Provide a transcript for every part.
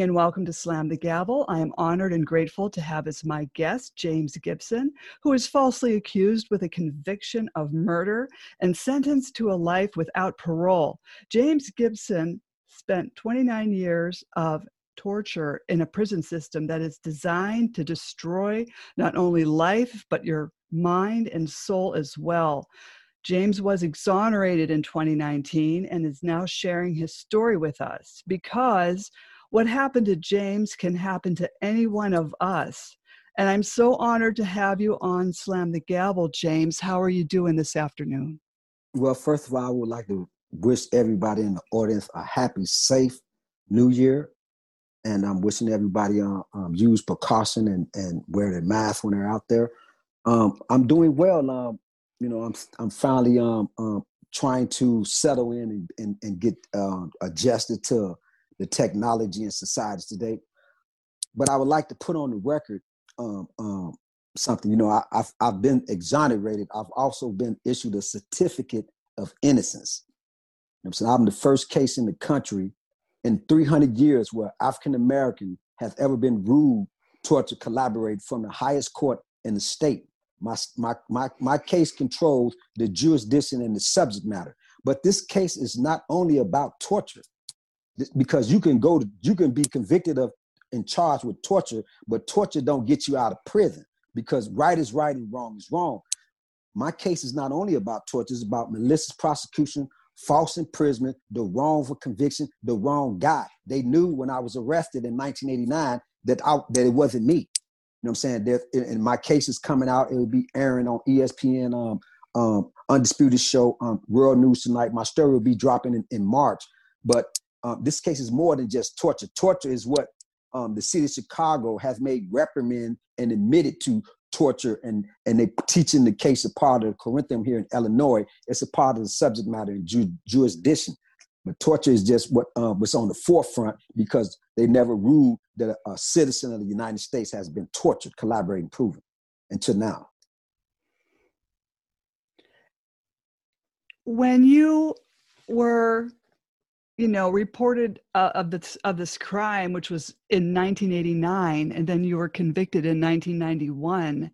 And welcome to Slam the Gavel. I am honored and grateful to have as my guest James Gibson, who is falsely accused with a conviction of murder and sentenced to a life without parole. James Gibson spent 29 years of torture in a prison system that is designed to destroy not only life, but your mind and soul as well. James was exonerated in 2019 and is now sharing his story with us because what happened to James can happen to any one of us. And I'm so honored to have you on Slam the Gavel, James. How are you doing this afternoon? Well, first of all, I would like to wish everybody in the audience a happy, safe new year. And I'm wishing everybody uh, um, use precaution and, and wear their mask when they're out there. Um, I'm doing well. Um, you know, I'm I'm finally um, um, trying to settle in and, and, and get uh, adjusted to the technology and society today. But I would like to put on the record um, um, something. You know, I, have I've been exonerated. I've also been issued a certificate of innocence. You know I'm saying I'm the first case in the country in 300 years where African American has ever been ruled, tortured, collaborated from the highest court in the state. My, my, my, my case controls the jurisdiction and the subject matter. But this case is not only about torture because you can go to you can be convicted of and charged with torture but torture don't get you out of prison because right is right and wrong is wrong. My case is not only about torture it's about malicious prosecution false imprisonment the wrongful conviction the wrong guy. They knew when i was arrested in 1989 that I, that it wasn't me. You know what i'm saying? There, and my case is coming out it will be airing on espn um, um, undisputed show um, world news tonight. My story will be dropping in, in march but um, this case is more than just torture. Torture is what um, the city of Chicago has made reprimand and admitted to torture, and and they teaching the case a part of Corinthian here in Illinois. It's a part of the subject matter in ju- jurisdiction. But torture is just what uh, was on the forefront because they never ruled that a, a citizen of the United States has been tortured, collaborating, proven until now. When you were you know reported uh, of this of this crime which was in 1989 and then you were convicted in 1991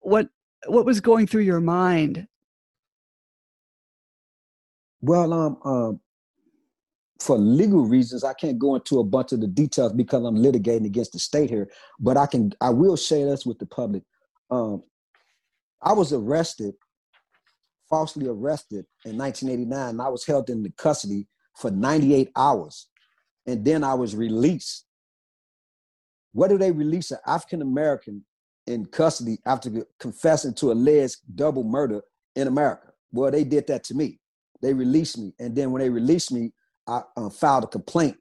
what what was going through your mind? Well um, um for legal reasons i can't go into a bunch of the details because i'm litigating against the state here but i can i will share this with the public. Um i was arrested falsely arrested in 1989. I was held in the custody for 98 hours, and then I was released. What do they release an African American in custody after confessing to alleged double murder in America? Well, they did that to me. They released me, and then when they released me, I uh, filed a complaint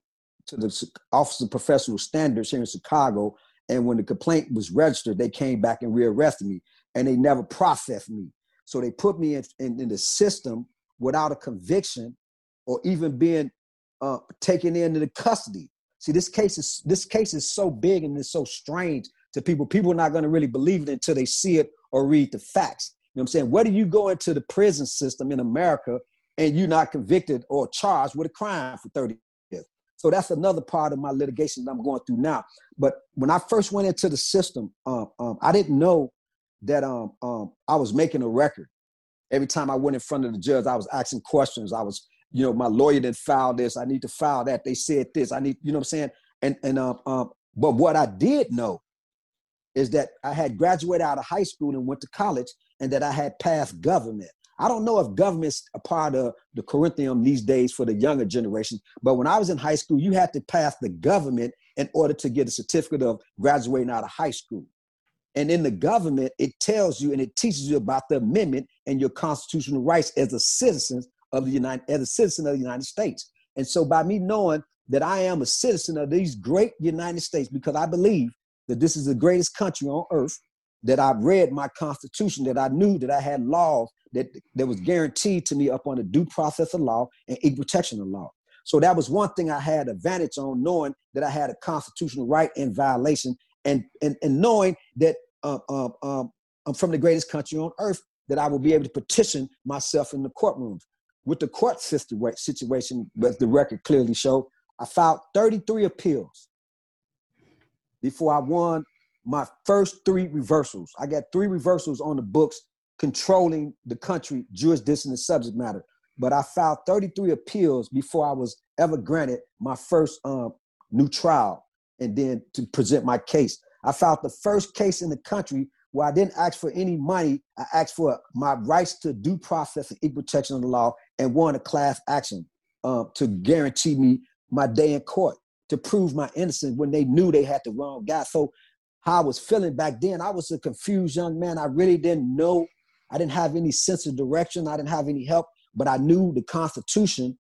to the Office of Professional Standards here in Chicago. And when the complaint was registered, they came back and rearrested me, and they never processed me. So they put me in, in, in the system without a conviction or even being uh, taken into the custody. See, this case is this case is so big and it's so strange to people. People are not going to really believe it until they see it or read the facts. You know what I'm saying? Whether you go into the prison system in America and you're not convicted or charged with a crime for 30 years. So that's another part of my litigation that I'm going through now. But when I first went into the system, um, um, I didn't know that um, um, I was making a record. Every time I went in front of the judge, I was asking questions. I was, you know, my lawyer didn't file this. I need to file that. They said this. I need, you know what I'm saying? And and um, um, but what I did know is that I had graduated out of high school and went to college, and that I had passed government. I don't know if government's a part of the curriculum these days for the younger generation, but when I was in high school, you had to pass the government in order to get a certificate of graduating out of high school. And in the government, it tells you and it teaches you about the amendment and your constitutional rights as a citizen of the United as a citizen of the United States. And so by me knowing that I am a citizen of these great United States, because I believe that this is the greatest country on earth, that I've read my constitution, that I knew that I had laws that, that was guaranteed to me up on the due process of law and equal protection of law. So that was one thing I had advantage on knowing that I had a constitutional right in violation and and, and knowing that um, um, um, I'm from the greatest country on earth, that I will be able to petition myself in the courtroom. With the court system situation, as the record clearly showed, I filed 33 appeals before I won my first three reversals. I got three reversals on the books controlling the country, jurisdiction, and subject matter. But I filed 33 appeals before I was ever granted my first um, new trial and then to present my case. I filed the first case in the country where I didn't ask for any money. I asked for my rights to due process and equal protection of the law and won a class action um, to guarantee me my day in court to prove my innocence when they knew they had the wrong guy. So how I was feeling back then, I was a confused young man. I really didn't know. I didn't have any sense of direction. I didn't have any help, but I knew the Constitution.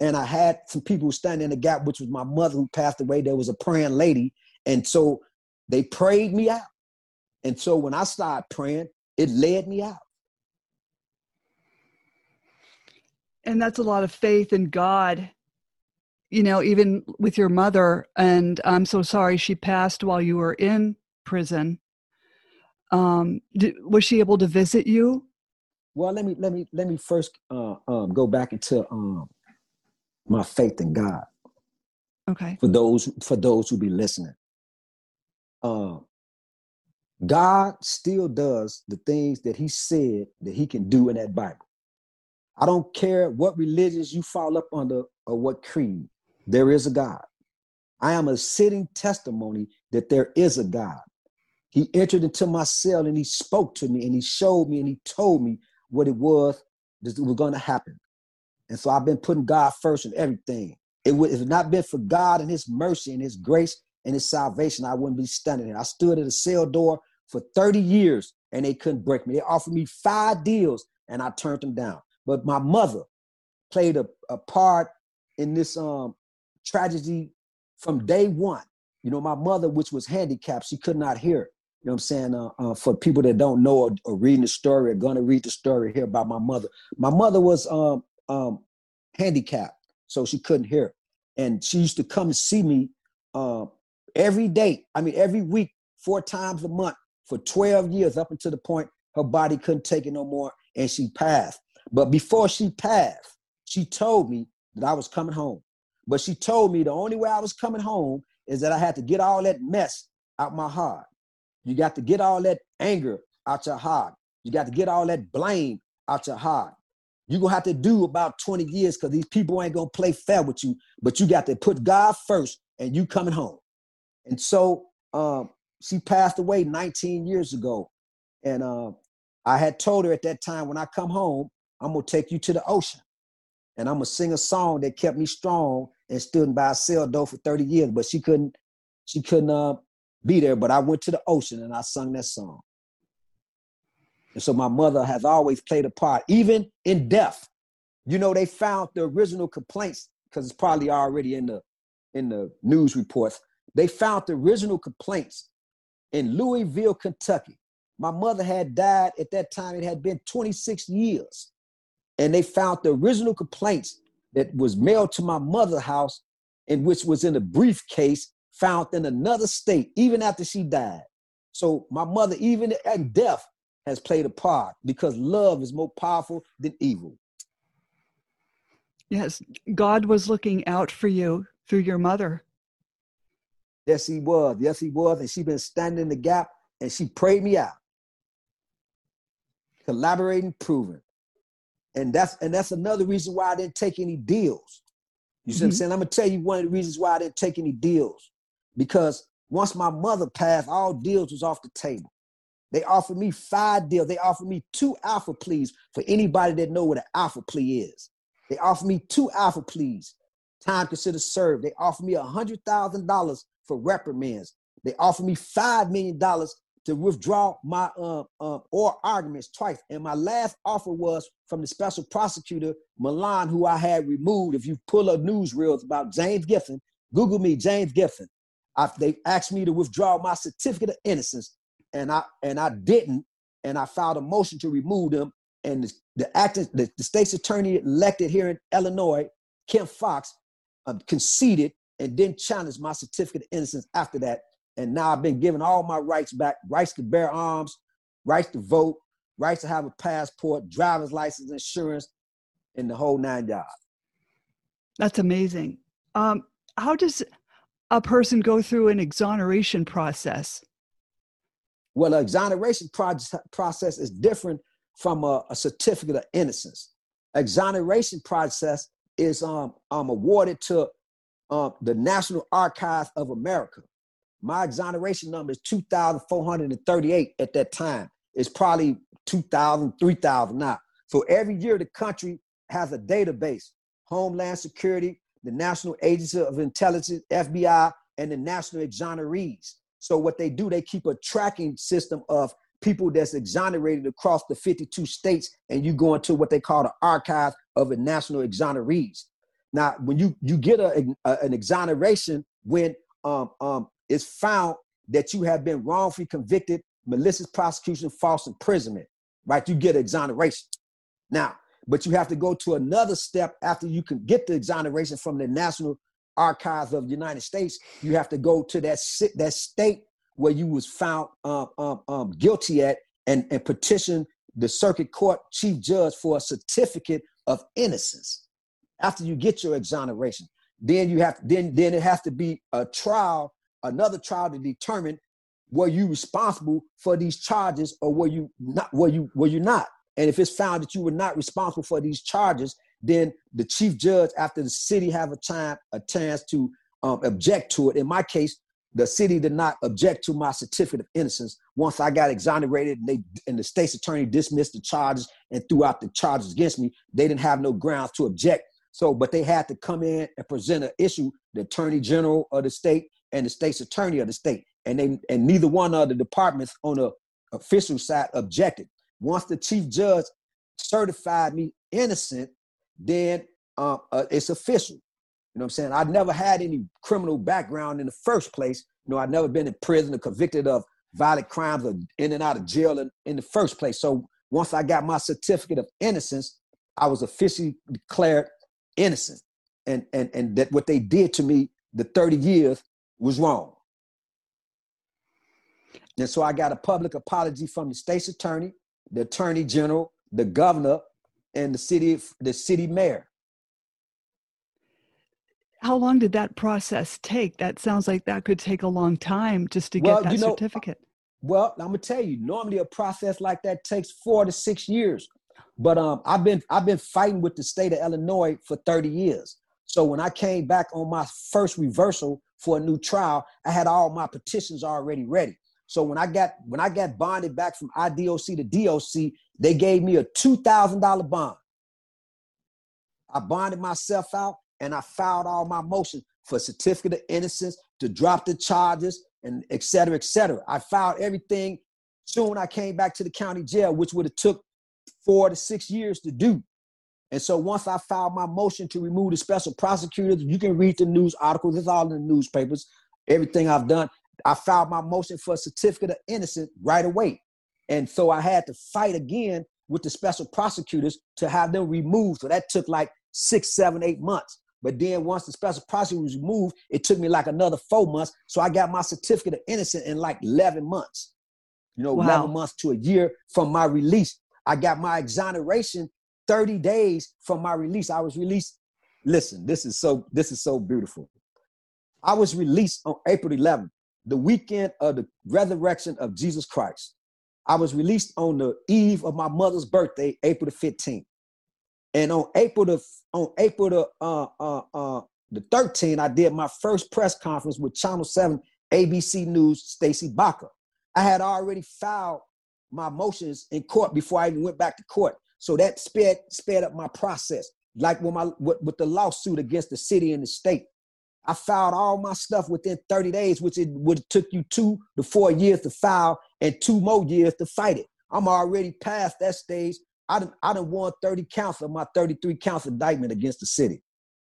And I had some people standing in the gap, which was my mother who passed away. There was a praying lady. And so they prayed me out. And so when I started praying, it led me out. And that's a lot of faith in God, you know, even with your mother. And I'm so sorry she passed while you were in prison. Um, did, was she able to visit you? Well, let me let me let me first uh, um, go back into um, my faith in God. Okay. For those for those who be listening, uh, God still does the things that He said that He can do in that Bible. I don't care what religions you fall up under or what creed. There is a God. I am a sitting testimony that there is a God. He entered into my cell and he spoke to me and he showed me and he told me what it was that was going to happen. And so I've been putting God first in everything. It would, if it not been for God and his mercy and his grace and his salvation, I wouldn't be standing here. I stood at a cell door for 30 years and they couldn't break me. They offered me five deals and I turned them down. But my mother played a, a part in this um, tragedy from day one. You know, my mother, which was handicapped, she could not hear. You know what I'm saying? Uh, uh, for people that don't know or, or reading the story or gonna read the story here about my mother. My mother was um, um, handicapped, so she couldn't hear. And she used to come and see me uh, every day. I mean, every week, four times a month for 12 years, up until the point her body couldn't take it no more and she passed. But before she passed, she told me that I was coming home. But she told me the only way I was coming home is that I had to get all that mess out my heart. You got to get all that anger out your heart. You got to get all that blame out your heart. You're gonna have to do about 20 years because these people ain't gonna play fair with you, but you got to put God first and you coming home. And so um, she passed away 19 years ago. And uh, I had told her at that time, when I come home, I'm gonna take you to the ocean. And I'm gonna sing a song that kept me strong and stood by a cell door for 30 years, but she couldn't, she couldn't uh, be there. But I went to the ocean and I sung that song. And so my mother has always played a part, even in death. You know, they found the original complaints because it's probably already in the in the news reports. They found the original complaints in Louisville, Kentucky. My mother had died at that time. It had been 26 years. And they found the original complaints that was mailed to my mother's house and which was in a briefcase found in another state, even after she died. So my mother, even at death, has played a part because love is more powerful than evil. Yes, God was looking out for you through your mother. Yes, he was. Yes, he was. And she been standing in the gap and she prayed me out. Collaborating, proving. And that's and that's another reason why I didn't take any deals. You see mm-hmm. what I'm mm-hmm. saying? I'm gonna tell you one of the reasons why I didn't take any deals. Because once my mother passed, all deals was off the table. They offered me five deals. They offered me two alpha pleas for anybody that know what an alpha plea is. They offered me two alpha pleas, time considered served. They offered me a hundred thousand dollars for reprimands. They offered me five million dollars to withdraw my uh, uh, or arguments twice. And my last offer was from the special prosecutor Milan, who I had removed. If you pull up newsreels about James Gibson, Google me James Gibson. I, they asked me to withdraw my certificate of innocence and I and I didn't, and I filed a motion to remove them. And the, the acting, the, the state's attorney elected here in Illinois, Kim Foxx, uh, conceded and then challenged my certificate of innocence after that. And now I've been given all my rights back: rights to bear arms, rights to vote, rights to have a passport, driver's license, insurance, and the whole nine yards. That's amazing. Um, how does a person go through an exoneration process? Well, an exoneration pro- process is different from a, a, certificate of innocence. Exoneration process is um, um, awarded to um, the National Archives of America. My exoneration number is 2,438 at that time. It's probably 2,000, 3,000 now. So every year the country has a database, Homeland Security, the National Agency of Intelligence, FBI, and the National Exonerees. So what they do, they keep a tracking system of people that's exonerated across the 52 states, and you go into what they call the archive of the national exonerees. Now, when you you get a, a an exoneration when um, um, it's found that you have been wrongfully convicted, malicious prosecution, false imprisonment, right? You get exoneration. Now, but you have to go to another step after you can get the exoneration from the National Archives of the United States. You have to go to that that state where you was found um, um, um, guilty at and, and petition the circuit court chief judge for a certificate of innocence. After you get your exoneration, then you have then then it has to be a trial, another trial to determine were you responsible for these charges or were you not were you were you not and if it's found that you were not responsible for these charges then the chief judge after the city have a time a chance to um, object to it. In my case the city did not object to my certificate of innocence. Once i got exonerated and they and the state's attorney dismissed the charges and threw out the charges against me they didn't have no grounds to object. So but they had to come in and present an issue the attorney general of the state and the state's attorney of the state. And they and neither one of the departments on the official side objected. Once the chief judge certified me innocent, then uh, uh, it's official. You know what I'm saying? I've never had any criminal background in the first place. You know, I've never been in prison or convicted of violent crimes or in and out of jail in, in the first place. So once I got my certificate of innocence, I was officially declared innocent. And and and that what they did to me, the 30 years, was wrong. And so I got a public apology from the state's attorney, the attorney general, the governor, and the city the city mayor. How long did that process take? That sounds like that could take a long time just to well, get that you know, certificate. Well, I'm gonna tell you, normally a process like that takes four to six years. But um, I've been I've been fighting with the state of Illinois for 30 years. So when I came back on my first reversal for a new trial, I had all my petitions already ready. So when I got when I got bonded back from IDOC to DOC, they gave me a two thousand dollar bond. I bonded myself out and I filed all my motions for certificate of innocence to drop the charges and et cetera, et cetera. I filed everything soon I came back to the county jail, which would have took four to six years to do. And so once I filed my motion to remove the special prosecutors, you can read the news articles, it's all in the newspapers, everything I've done. I filed my motion for a certificate of innocence right away. And so I had to fight again with the special prosecutors to have them removed. So that took like six, seven, eight months. But then once the special prosecutor was removed, it took me like another four months. So I got my certificate of innocence in like 11 months. You know, wow. 11 months to a year from my release. I got my exoneration 30 days from my release. I was released. Listen, this is so this is so beautiful. I was released on April 11th the weekend of the resurrection of Jesus Christ. I was released on the eve of my mother's birthday, April the 15th. And on April the on April the uh uh uh the 13th, I did my first press conference with Channel 7 ABC News Stacey Baca. I had already filed my motions in court before I even went back to court. So that sped sped up my process. Like when my with, with the lawsuit against the city and the state. I filed all my stuff within 30 days, which it would have took you two to four years to file and two more years to fight it. I'm already past that stage. I done, I done won 30 counts of my 33 counts indictment against the city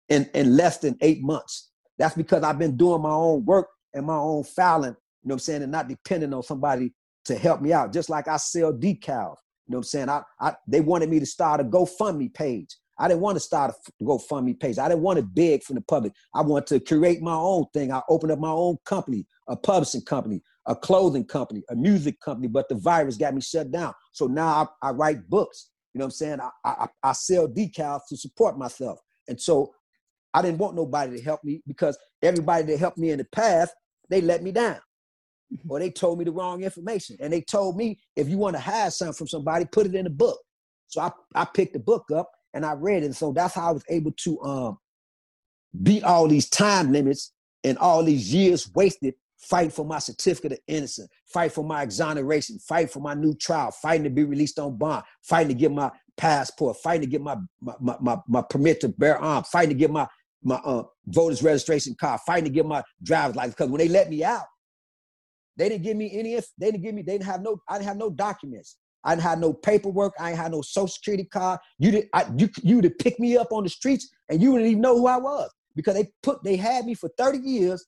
in, in less than eight months. That's because I've been doing my own work and my own filing, you know what I'm saying, and not depending on somebody to help me out. Just like I sell decals, you know what I'm saying? I, I they wanted me to start a GoFundMe page. I didn't want to start a GoFundMe page. I didn't want to beg from the public. I want to create my own thing. I opened up my own company, a publishing company, a clothing company, a music company, but the virus got me shut down. So now I, I write books. You know what I'm saying? I, I, I sell decals to support myself. And so I didn't want nobody to help me because everybody that helped me in the past, they let me down. Mm-hmm. Or they told me the wrong information. And they told me if you want to hide something from somebody, put it in a book. So I, I picked the book up and I read it. So that's how I was able to um, beat all these time limits and all these years wasted fight for my certificate of innocence, fight for my exoneration, fight for my new trial, fighting to be released on bond, fighting to get my passport, fighting to get my my, my, my, my permit to bear arms, fighting to get my my uh, voter's registration card, fighting to get my driver's license. Because when they let me out, they didn't give me any. They didn't give me. They didn't have no. I didn't have no documents. I didn't have no paperwork. I didn't have no social security card. You did. I, you you to pick me up on the streets, and you didn't even know who I was because they put they had me for thirty years,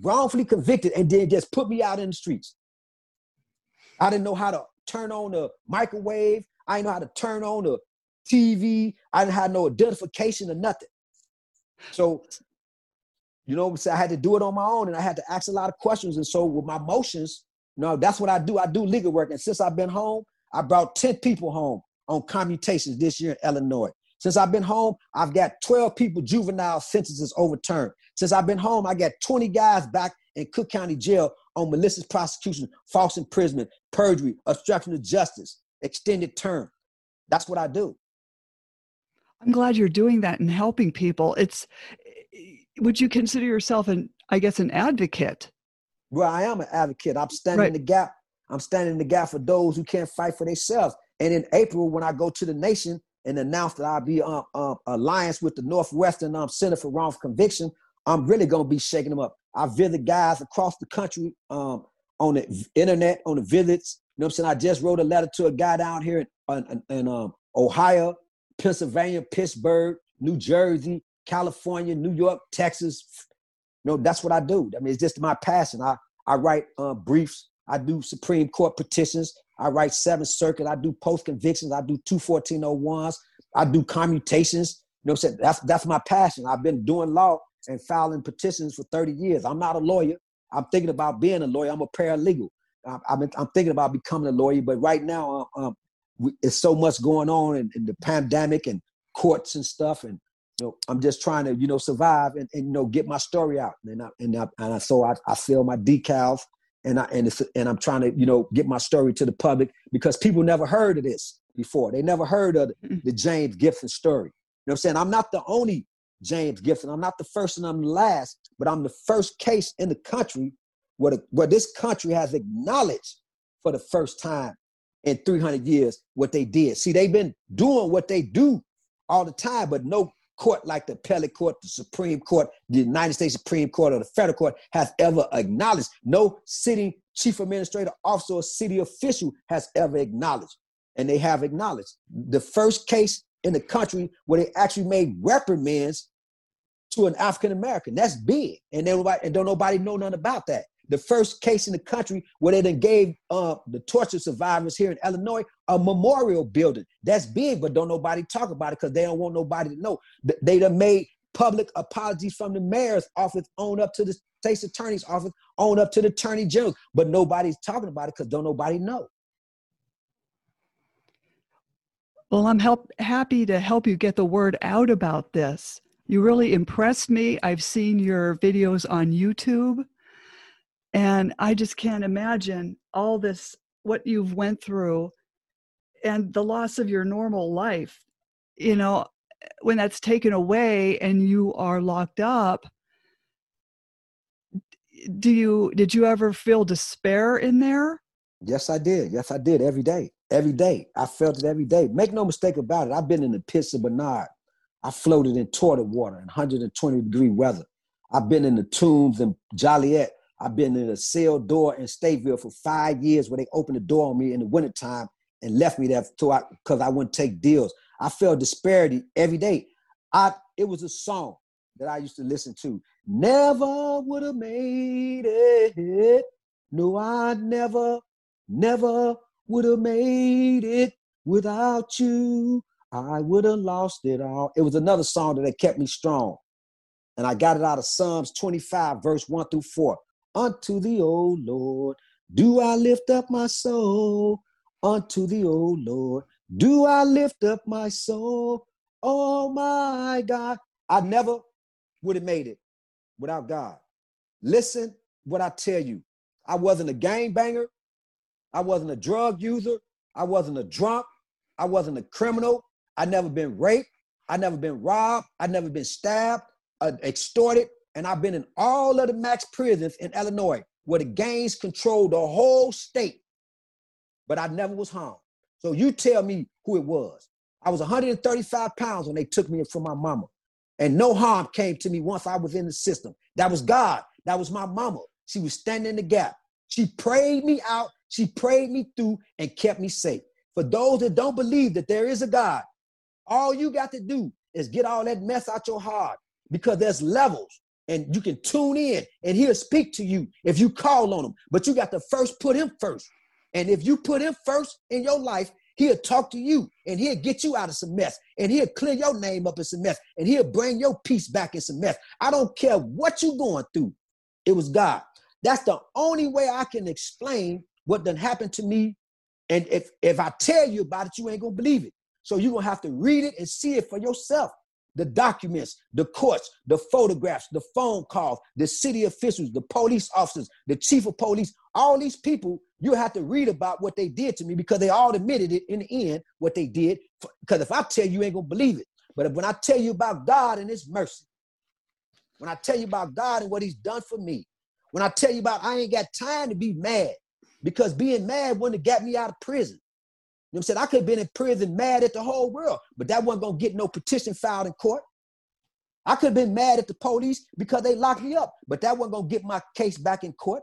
wrongfully convicted, and then just put me out in the streets. I didn't know how to turn on the microwave. I didn't know how to turn on the TV. I didn't have no identification or nothing. So, you know, I had to do it on my own and I had to ask a lot of questions. And so with my motions, you know, that's what I do. I do legal work. And since I've been home, I brought 10 people home on commutations this year in Illinois. Since I've been home, I've got 12 people juvenile sentences overturned. Since I've been home, I got 20 guys back in Cook County Jail on malicious prosecution, false imprisonment, perjury, obstruction of justice, extended term. That's what I do. I'm glad you're doing that and helping people. It's would you consider yourself an I guess an advocate? Well, I am an advocate. I'm standing right. in the gap. I'm standing in the gap for those who can't fight for themselves. And in April, when I go to the nation and announce that I'll be um, alliance with the Northwestern um, Center for Wrongful Conviction, I'm really gonna be shaking them up. I visit guys across the country um, on the internet, on the visits. You know what I'm saying? I just wrote a letter to a guy down here in, in, in um, Ohio Pennsylvania, Pittsburgh, New Jersey, California, New York, Texas. You know, that's what I do. I mean, it's just my passion. I, I write uh, briefs. I do Supreme Court petitions. I write Seventh Circuit. I do post convictions. I do 21401s. I do commutations. You know I'm saying? That's, that's my passion. I've been doing law and filing petitions for 30 years. I'm not a lawyer. I'm thinking about being a lawyer. I'm a paralegal. I'm thinking about becoming a lawyer, but right now, uh, um, it's so much going on in, in, the pandemic and courts and stuff and you know i'm just trying to you know survive and, and you know get my story out and I, and, I, and I, so I, I sell my decals and I and, and I'm trying to you know get my story to the public because people never heard of this before. They never heard of the, the James Gibson story. You know what I'm saying? I'm not the only James Gibson I'm not the first and I'm the last but I'm the first case in the country where the, where this country has acknowledged for the first time in 300 years what they did. See, they've been doing what they do all the time, but no court like the appellate court, the Supreme Court, the United States Supreme Court, or the federal court has ever acknowledged. No sitting chief administrator officer or city official has ever acknowledged. And they have acknowledged. The first case in the country where they actually made reprimands to an African American. That's big. And, nobody, and don't nobody know nothing about that the first case in the country where they then gave uh, the torture survivors here in Illinois a memorial building. That's big, but don't nobody talk about it because they don't want nobody to know. They done made public apologies from the mayor's office on up to the state's attorney's office, on up to the attorney general, but nobody's talking about it because don't nobody know. Well, I'm help, happy to help you get the word out about this. You really impressed me. I've seen your videos on YouTube and i just can't imagine all this what you've went through and the loss of your normal life you know when that's taken away and you are locked up. Do you did you ever feel despair in there? Yes i did. Yes i did every day every day. I felt it every day. Make no mistake about it i've been in the pits of Menard. I floated in toilet water in 120 degree weather. I've been in the tombs in joliet I've been in a cell door in Stateville for five years where they opened the door on me in the wintertime and left me there because I, I wouldn't take deals. I felt disparity every day. I it was a song that I used to listen to. Never would have made it. No, I never, never would have made it without you. I would have lost it all. It was another song that kept me strong. And I got it out of Psalms 25, verse 1 through 4 unto the O Lord. Do I lift up my soul unto the O Lord? Do I lift up my soul? Oh my God. I never would have made it without God. Listen what I tell you. I wasn't a gang banger. I wasn't a drug user. I wasn't a drunk. I wasn't a criminal. I never been raped. I never been robbed. I never been stabbed, uh, extorted, and I've been in all of the max prisons in Illinois where the gangs control the whole state. But I never was harmed. So you tell me who it was. I was 135 pounds when they took me from my mama. And no harm came to me once I was in the system. That was God. That was my mama. She was standing in the gap. She prayed me out. She prayed me through and kept me safe. For those that don't believe that there is a God, all you got to do is get all that mess out your heart because there's levels and you can tune in and he'll speak to you if you call on him. But you got to first put him first. And if you put him first in your life, he'll talk to you and he'll get you out of some mess and he'll clear your name up in some mess and he'll bring your peace back in some mess. I don't care what you're going through. It was God. That's the only way I can explain what done happened to me. And if, if I tell you about it, you ain't gonna believe it. So you're gonna have to read it and see it for yourself. The documents, the courts, the photographs, the phone calls, the city officials, the police officers, the chief of police, all these people, you have to read about what they did to me because they all admitted it in the end, what they did. Because if I tell you, you ain't gonna believe it. But when I tell you about God and his mercy, when I tell you about God and what he's done for me, when I tell you about I ain't got time to be mad because being mad wouldn't have got me out of prison. You I'm saying? I could have been in prison mad at the whole world, but that wasn't gonna get no petition filed in court. I could have been mad at the police because they locked me up, but that wasn't gonna get my case back in court.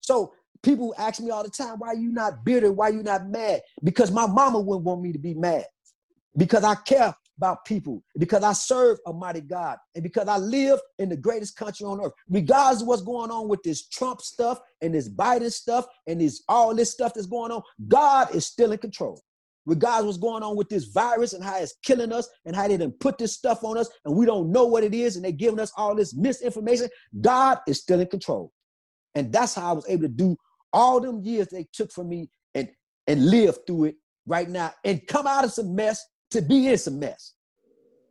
So people ask me all the time, why are you not bitter? Why are you not mad? Because my mama wouldn't want me to be mad. Because I care about people because I serve a mighty God and because I live in the greatest country on earth. Regardless of what's going on with this Trump stuff and this Biden stuff and this all this stuff that's going on, God is still in control. Regardless what's going on with this virus and how it's killing us and how they didn't put this stuff on us and we don't know what it is and they're giving us all this misinformation, God is still in control. And that's how I was able to do all them years they took from me and, and live through it right now and come out of some mess to be in some mess.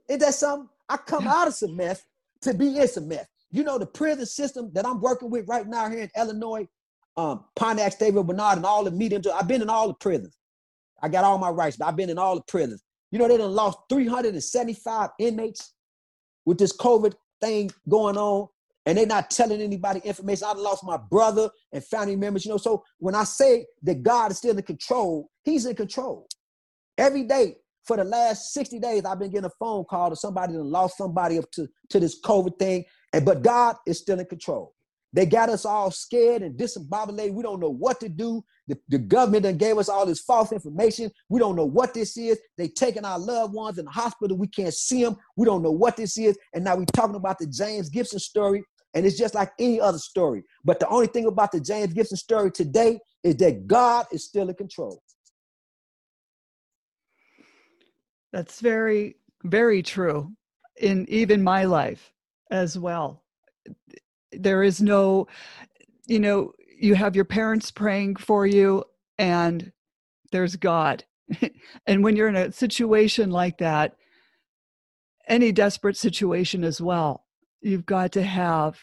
Is that something? I come out of some mess to be in some mess. You know, the prison system that I'm working with right now here in Illinois, um, Pontiac, David Menard, and all the mediums. I've been in all the prisons. I got all my rights, but I've been in all the prisons. You know, they done lost 375 inmates with this COVID thing going on, and they're not telling anybody information. I lost my brother and family members, you know. So when I say that God is still in control, He's in control. Every day, for the last 60 days, I've been getting a phone call to somebody that lost somebody up to, to this COVID thing. And but God is still in control. They got us all scared and discombobulated. We don't know what to do. The, the government then gave us all this false information. We don't know what this is. They taking our loved ones in the hospital. We can't see them. We don't know what this is. And now we're talking about the James Gibson story. And it's just like any other story. But the only thing about the James Gibson story today is that God is still in control. That's very, very true in even my life as well. There is no, you know, you have your parents praying for you, and there's God. and when you're in a situation like that, any desperate situation as well, you've got to have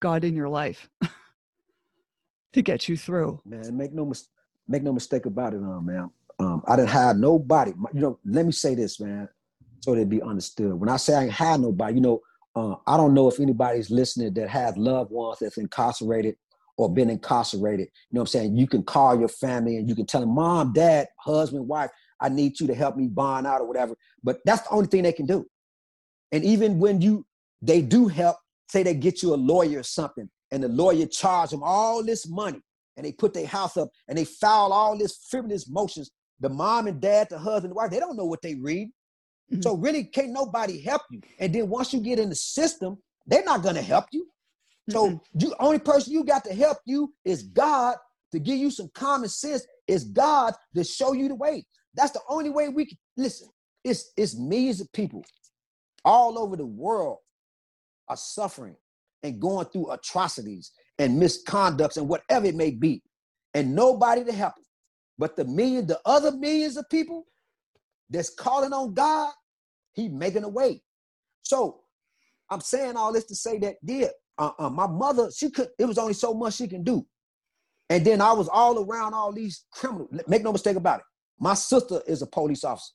God in your life to get you through. Man, make no mis- make no mistake about it, um, man. Um, I didn't have nobody. You know, let me say this, man, so they be understood. When I say I had nobody, you know, uh, I don't know if anybody's listening that has loved ones that's incarcerated or been incarcerated. You know what I'm saying? You can call your family and you can tell them, mom, dad, husband, wife, I need you to help me bond out or whatever. But that's the only thing they can do. And even when you they do help, say they get you a lawyer or something, and the lawyer charge them all this money, and they put their house up and they file all this frivolous motions the mom and dad, the husband, the wife, they don't know what they read. Mm-hmm. So really can't nobody help you. And then once you get in the system, they're not gonna help you. So mm-hmm. you only person you got to help you is God to give you some common sense, is God to show you the way. That's the only way we can listen. It's it's millions of people all over the world are suffering and going through atrocities and misconducts and whatever it may be, and nobody to help them. But the million, the other millions of people that's calling on God, He making a way. So I'm saying all this to say that, yeah, uh, uh, my mother, she could, it was only so much she can do. And then I was all around all these criminals. Make no mistake about it. My sister is a police officer.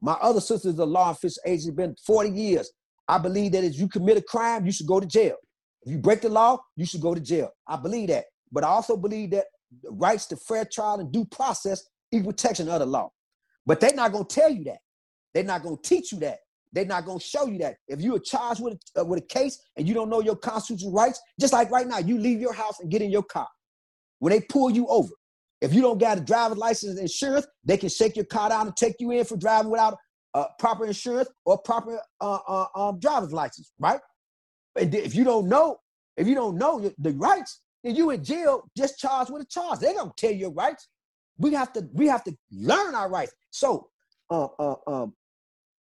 My other sister is a law enforcement agent, been 40 years. I believe that if you commit a crime, you should go to jail. If you break the law, you should go to jail. I believe that. But I also believe that rights to fair trial and due process equal protection of the law. But they're not to tell you that. They're not to teach you that. They're not to show you that. If you are charged with a, uh, with a case and you don't know your constitutional rights, just like right now, you leave your house and get in your car. When they pull you over, if you don't got a driver's license and insurance, they can shake your car down and take you in for driving without uh, proper insurance or proper uh, uh, um, driver's license, right? And if you don't know, if you don't know the rights, then you in jail just charged with a charge. They don't tell you your rights. We have to we have to learn our rights. So uh, uh, um,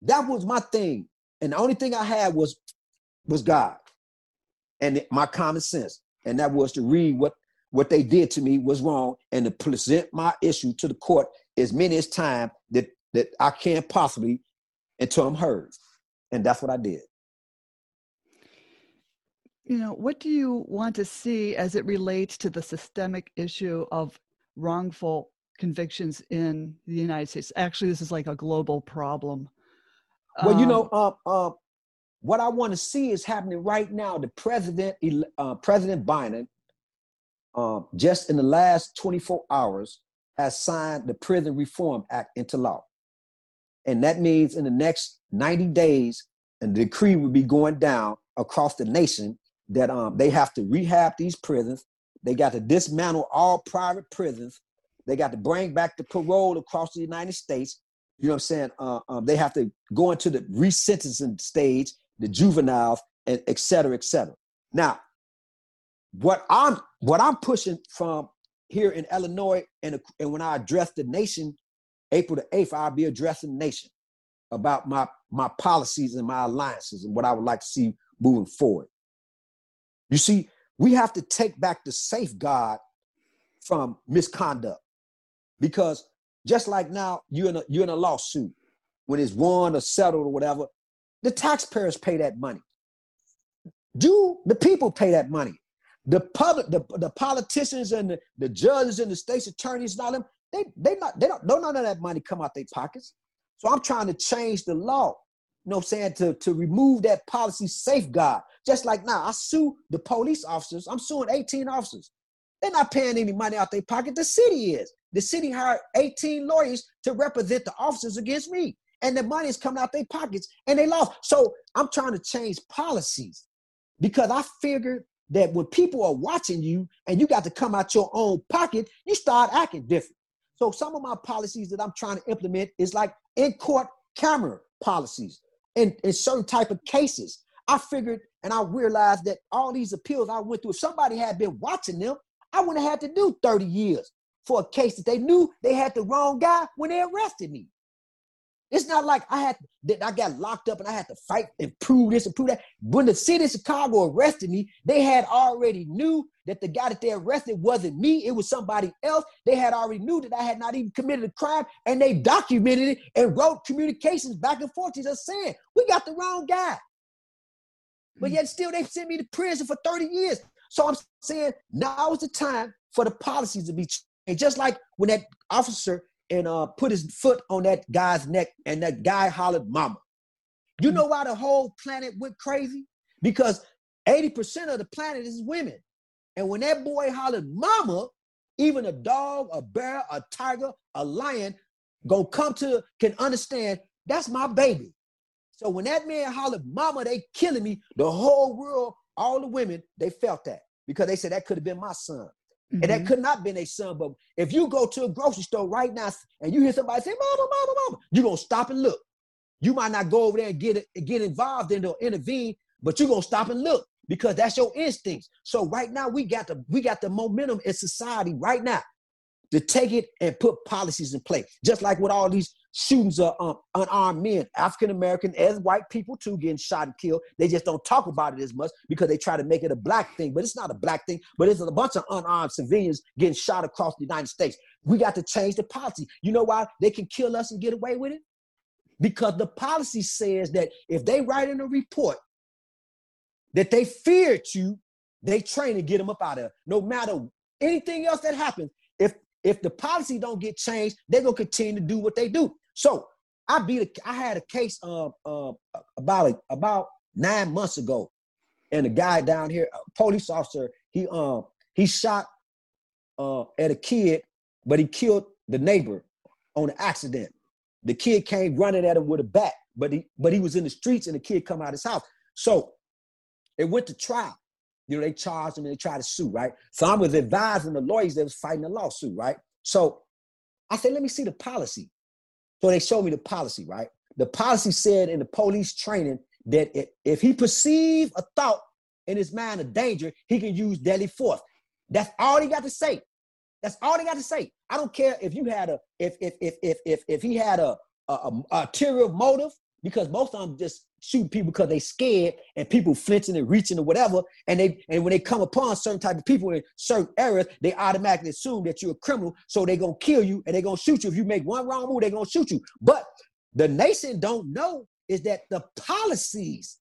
that was my thing, and the only thing I had was was God and my common sense, and that was to read what what they did to me was wrong, and to present my issue to the court as many as time that that I can possibly until I'm heard, and that's what I did. You know, what do you want to see as it relates to the systemic issue of wrongful convictions in the United States? Actually, this is like a global problem. Well, you know, um, uh, uh, what I want to see is happening right now. The president, uh, President Biden, um, just in the last 24 hours, has signed the Prison Reform Act into law. And that means in the next 90 days, a decree will be going down across the nation that um, they have to rehab these prisons. They got to dismantle all private prisons. They got to bring back the parole across the United States. You know what I'm saying? Uh, um, they have to go into the resentencing stage, the juveniles, and et cetera, et cetera. Now, what I'm what I'm pushing from here in Illinois, and, and when I address the nation, April the 8th, I'll be addressing the nation about my my policies and my alliances and what I would like to see moving forward. You see, we have to take back the safeguard from misconduct because just like now, you're in a you're in a lawsuit when it's won or settled or whatever. The taxpayers pay that money. Do the people pay that money? The public, the, the politicians and the, the judges and the state's attorneys and all them, they they not they don't, don't none of that money come out their pockets. So I'm trying to change the law. You know what I'm saying? To, to remove that policy safeguard. Just like now, I sue the police officers. I'm suing 18 officers. They're not paying any money out their pocket. The city is. The city hired 18 lawyers to represent the officers against me. And the money is coming out their pockets and they lost. So I'm trying to change policies because I figured that when people are watching you and you got to come out your own pocket, you start acting different. So some of my policies that I'm trying to implement is like in court camera policies in, in certain type of cases. I figured and I realized that all these appeals I went through, if somebody had been watching them, I wouldn't have had to do 30 years for a case that they knew they had the wrong guy when they arrested me. It's not like I had that I got locked up and I had to fight and prove this and prove that. When the city of Chicago arrested me, they had already knew that the guy that they arrested wasn't me, it was somebody else. They had already knew that I had not even committed a crime, and they documented it and wrote communications back and forth just saying, we got the wrong guy. But hmm. yet still they sent me to prison for 30 years. So I'm saying now is the time for the policies to be and just like when that officer and uh, put his foot on that guy's neck and that guy hollered mama. You know why the whole planet went crazy? Because 80% of the planet is women. And when that boy hollered mama, even a dog, a bear, a tiger, a lion gonna come to can understand that's my baby. So when that man hollered mama, they killing me, the whole world, all the women, they felt that because they said that could have been my son. Mm-hmm. And that mm-hmm. could not been a son. But if you go to a grocery store right now and you hear somebody say, Mama, Mama, Mama, you're gonna stop and look. You might not go over there and get it, get involved in or intervene, but you're gonna stop and look because that's your instincts. So right now we got the we got the momentum in society right now to take it and put policies in place. Just like with all these shootings of um, unarmed men, African American as white people too, getting shot and killed. They just don't talk about it as much because they try to make it a black thing, but it's not a black thing. But it's a bunch of unarmed civilians getting shot across the United States. We got to change the policy. You know why they can kill us and get away with it? Because the policy says that if they write in a report that they feared you, they train to get them up out of. No matter anything else that happens, if if the policy don't get changed, they're gonna continue to do what they do. So I beat a, I had a case um uh, about a, about nine months ago, and a guy down here, police officer, he um he shot uh at a kid, but he killed the neighbor on an accident. The kid came running at him with a bat, but he but he was in the streets and the kid come out of his house. So it went to trial. You know, they charged him and they tried to sue, right? So I was advising the lawyers that was fighting the lawsuit, right? So I said, let me see the policy. So they showed me the policy, right? The policy said in the police training that if he perceive a thought in his mind of danger, he can use deadly force. That's all he got to say. That's all he got to say. I don't care if you had a if if if if if, if he had a, a, a ulterior motive because most of them just shoot people because they scared and people flinching and reaching or whatever. And they and when they come upon certain type of people in certain areas, they automatically assume that you're a criminal. So they're gonna kill you and they're gonna shoot you. If you make one wrong move, they're gonna shoot you. But the nation don't know is that the policies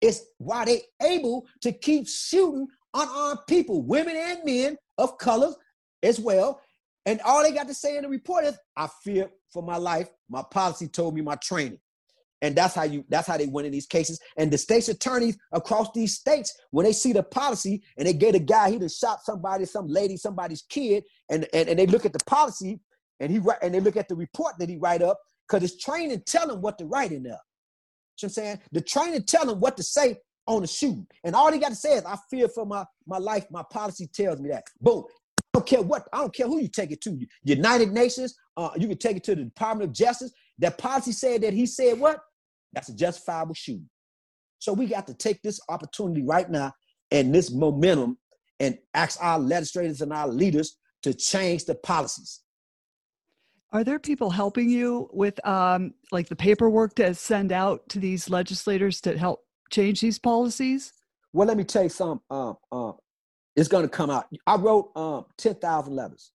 is why they able to keep shooting unarmed people, women and men of color as well. And all they got to say in the report is, I fear for my life. My policy told me my training. And that's how you that's how they win in these cases. And the state's attorneys across these states, when they see the policy and they get a guy, he just shot somebody, some lady, somebody's kid, and, and, and they look at the policy and he and they look at the report that he write up, because his training tell him what to write in there. You know what I'm saying? The training tell him what to say on the shoot. And all he got to say is, I fear for my, my life. My policy tells me that. Boom. I don't care what, I don't care who you take it to. United Nations, uh, you can take it to the Department of Justice. That policy said that he said what? That's a justifiable shooting. So we got to take this opportunity right now and this momentum and ask our legislators and our leaders to change the policies. Are there people helping you with um, like the paperwork to send out to these legislators to help change these policies? Well, let me tell you something. Um, um, it's going to come out. I wrote um, 10,000 letters.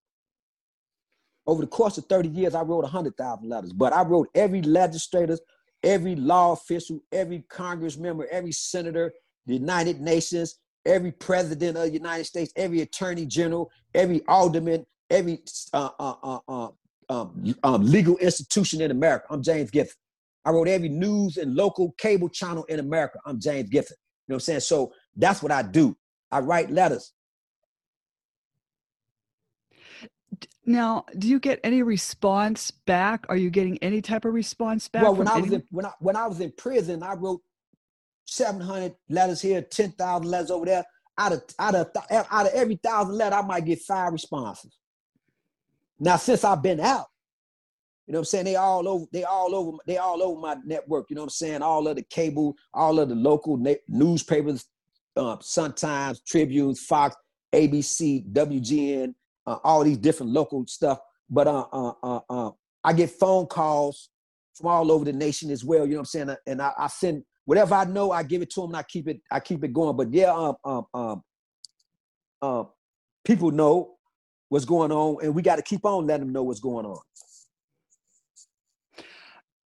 Over the course of 30 years, I wrote 100,000 letters, but I wrote every legislator, every law official, every Congress member, every senator, the United Nations, every president of the United States, every attorney general, every alderman, every uh, uh, uh, uh um, um, legal institution in America. I'm James Gibson. I wrote every news and local cable channel in America. I'm James Gibson. You know what I'm saying? So that's what I do. I write letters. Now, do you get any response back? Are you getting any type of response back? Well, when I was in, when I when I was in prison, I wrote 700 letters here, 10,000 letters over there. Out of out of out of every thousand letter, I might get five responses. Now, since I've been out, you know what I'm saying? They all over, they all over, they all over my network. You know what I'm saying? All of the cable, all of the local na- newspapers, uh, Sun Times, Tribunes, Fox, ABC, WGN, uh, all these different local stuff. But uh, uh, uh, uh, I get phone calls from all over the nation as well. You know what I'm saying? And I, I send whatever I know, I give it to them, and I keep it, I keep it going. But yeah, um, um, um, um people know what's going on, and we got to keep on letting them know what's going on.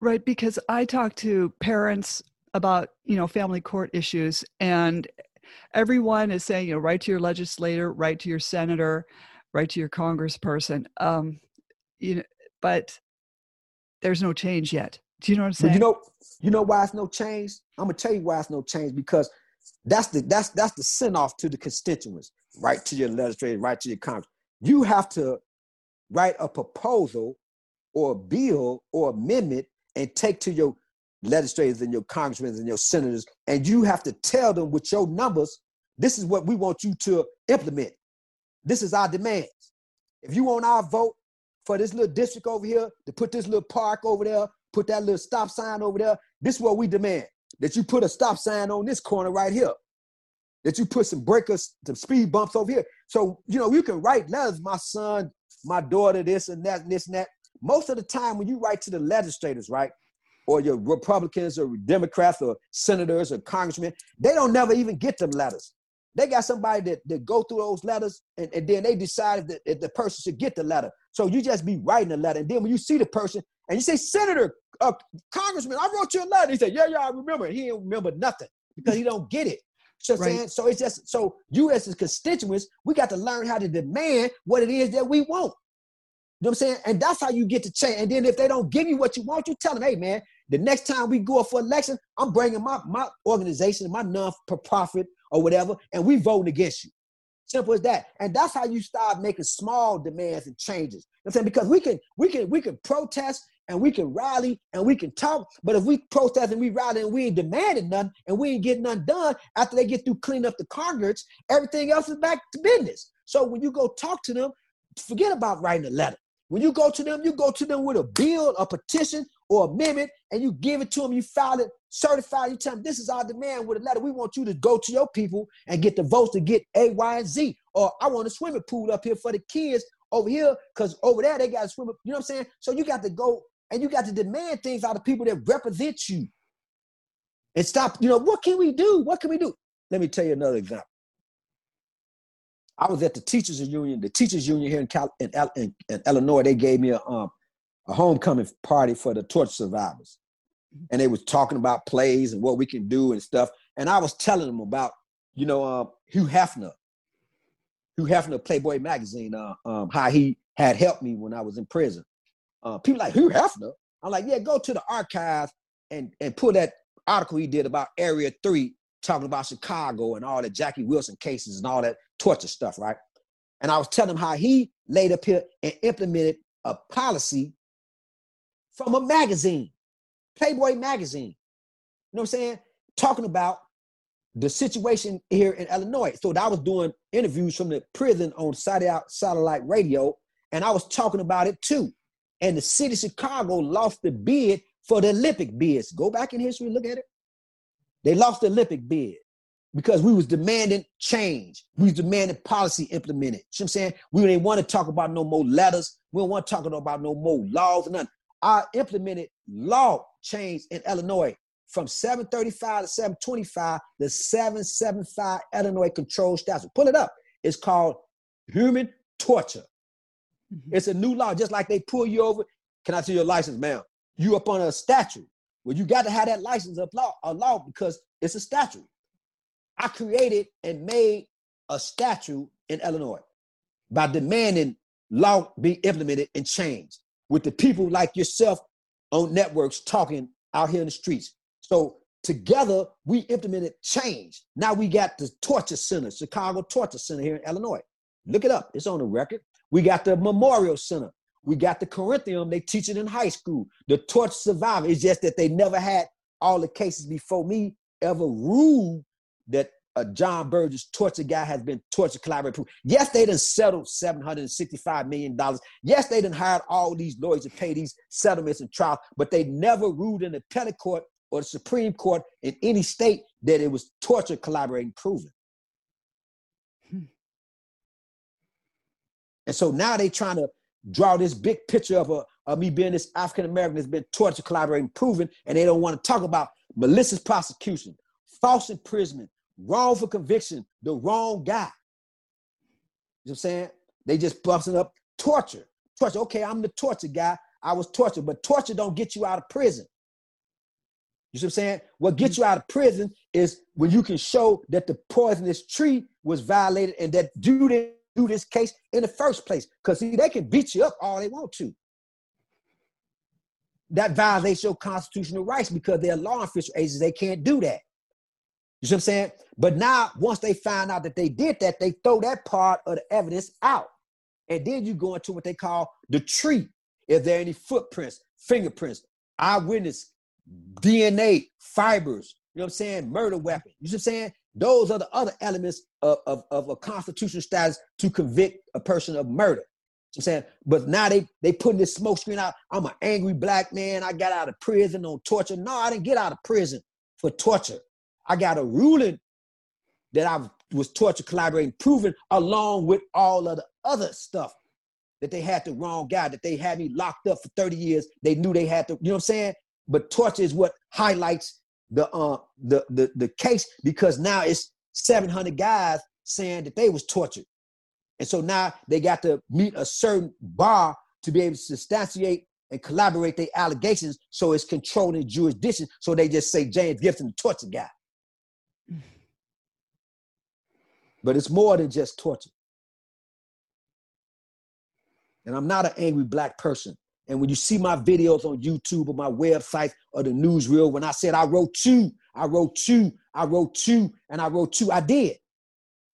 Right, because I talk to parents about you know family court issues, and everyone is saying you know write to your legislator, write to your senator, write to your congressperson. Um, you know, but there's no change yet. Do you know what I'm saying? But you know, you know why it's no change. I'm gonna tell you why it's no change because that's the that's that's the send off to the constituents. Write to your legislator, write to your congress you have to write a proposal or a bill or amendment and take to your legislators and your congressmen and your senators, and you have to tell them with your numbers, this is what we want you to implement. This is our demands. If you want our vote for this little district over here, to put this little park over there, put that little stop sign over there, this is what we demand. That you put a stop sign on this corner right here that you put some breakers, some speed bumps over here. So, you know, you can write letters, my son, my daughter, this and that, and this and that. Most of the time, when you write to the legislators, right, or your Republicans or Democrats or senators or congressmen, they don't never even get them letters. They got somebody that, that go through those letters and, and then they decide that, that the person should get the letter. So you just be writing a letter. And then when you see the person and you say, Senator, uh, Congressman, I wrote you a letter. He said, Yeah, yeah, I remember. He didn't remember nothing because he don't get it. So, right. saying, so it's just so you as his constituents, we got to learn how to demand what it is that we want. You know what I'm saying? And that's how you get to change. And then if they don't give you what you want, you tell them, hey man, the next time we go up for election, I'm bringing my, my organization, my non-profit or whatever, and we voting against you. Simple as that. And that's how you start making small demands and changes. You know I'm saying? Because we can, we can, we can protest and we can rally and we can talk. But if we protest and we rally and we ain't demanding nothing and we ain't getting nothing done after they get through cleaning up the Congress, everything else is back to business. So when you go talk to them, forget about writing a letter. When you go to them, you go to them with a bill, a petition, or amendment, and you give it to them, you file it, certified, you tell them this is our demand with a letter. We want you to go to your people and get the votes to get A, Y, and Z. Or I want a swimming pool up here for the kids over here, because over there they got a swimming, you know what I'm saying? So you got to go and you got to demand things out of people that represent you. And stop, you know, what can we do? What can we do? Let me tell you another example. I was at the teachers union, the teachers union here in, Cal- in, in, in Illinois. They gave me a, um, a homecoming party for the torture survivors, and they was talking about plays and what we can do and stuff. And I was telling them about, you know, uh, Hugh Hefner, Hugh Hefner, Playboy magazine, uh, um, how he had helped me when I was in prison. Uh, people like Hugh Hefner. I'm like, yeah, go to the archives and and pull that article he did about Area Three, talking about Chicago and all the Jackie Wilson cases and all that torture stuff, right? And I was telling him how he laid up here and implemented a policy from a magazine, Playboy magazine. You know what I'm saying? Talking about the situation here in Illinois. So I was doing interviews from the prison on satellite radio, and I was talking about it too. And the city of Chicago lost the bid for the Olympic bids. Go back in history, look at it. They lost the Olympic bid because we was demanding change. We was demanding policy implemented. You know what I'm saying? We didn't want to talk about no more letters. We don't want to talk about no more laws nothing. I implemented law change in Illinois from 735 to 725, the 775 Illinois Compiled Statute. Pull it up. It's called human torture. Mm-hmm. It's a new law, just like they pull you over. Can I see your license, ma'am? You up on a statute. Well, you got to have that license of law, a law because it's a statute. I created and made a statute in Illinois by demanding law be implemented and changed with the people like yourself on networks talking out here in the streets. So together we implemented change. Now we got the torture center, Chicago Torture Center here in Illinois. Look it up. It's on the record. We got the Memorial Center. We got the Corinthium. They teach it in high school. The torture survivor. It's just that they never had all the cases before me ever ruled that a Jon Burge's torture guy has been torture collaborator. Yes, they done settled $765 million. Yes, they done hired all these lawyers to pay these settlements and trials, but they never ruled in the appellate court or the Supreme Court in any state that it was torture collaborating proven. Hmm. And so now they trying to draw this big picture of, a, of me being this African American that's been torture collaborating proven, and they don't want to talk about malicious prosecution, false imprisonment, wrongful conviction, the wrong guy. You know what I'm saying? They just busting up torture. Torture. Okay, I'm the torture guy. I was tortured, but torture don't get you out of prison. You see what I'm saying? What gets you out of prison is when you can show that the poisonous tree was violated and that due to do this case in the first place. Because see, they can beat you up all they want to. That violates your constitutional rights because they're law enforcement agents. They can't do that. You see what I'm saying? But now, once they find out that they did that, they throw that part of the evidence out. And then you go into what they call the tree. Is there any footprints, fingerprints, eyewitness, DNA, fibers, you know what I'm saying? Murder weapon. You see what I'm saying? Those are the other elements of, of, of a constitutional status to convict a person of murder. You know I'm saying, but now they they putting this smoke screen out. I'm an angry black man. I got out of prison on torture. No, I didn't get out of prison for torture. I got a ruling that I was torture collaborating, proven along with all of the other stuff that they had the wrong guy, that they had me locked up for 30 years. They knew they had to, you know what I'm saying? But torture is what highlights the uh the the, the case because now it's 700 guys saying that they was tortured. And so now they got to meet a certain bar to be able to substantiate and collaborate their allegations so it's controlling jurisdiction. So they just say James Gibson, the torture guy. But it's more than just torture. And I'm not an angry black person. And when you see my videos on YouTube or my website or the newsreel, when I said I wrote two, I wrote two, I wrote two, and I wrote two, I did.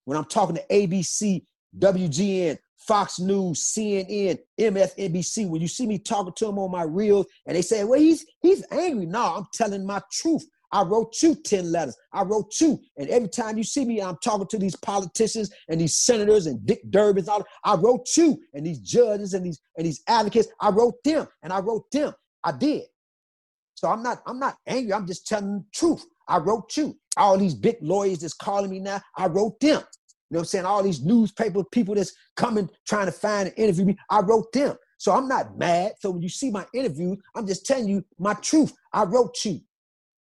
When I'm talking to ABC, WGN, Fox News, CNN, MSNBC, when you see me talking to them on my reels and they say, well, he's he's angry. No, I'm telling my truth. I wrote you 10 letters. I wrote you. And every time you see me, I'm talking to these politicians and these senators and Dick Durbin's. All, I wrote you And these judges and these and these advocates, I wrote them and I wrote them. I did. So I'm not, I'm not angry. I'm just telling the truth. I wrote you. All these big lawyers that's calling me now, I wrote them. You know what I'm saying? All these newspaper people that's coming trying to find and interview me, I wrote them. So I'm not mad. So when you see my interviews, I'm just telling you my truth. I wrote you.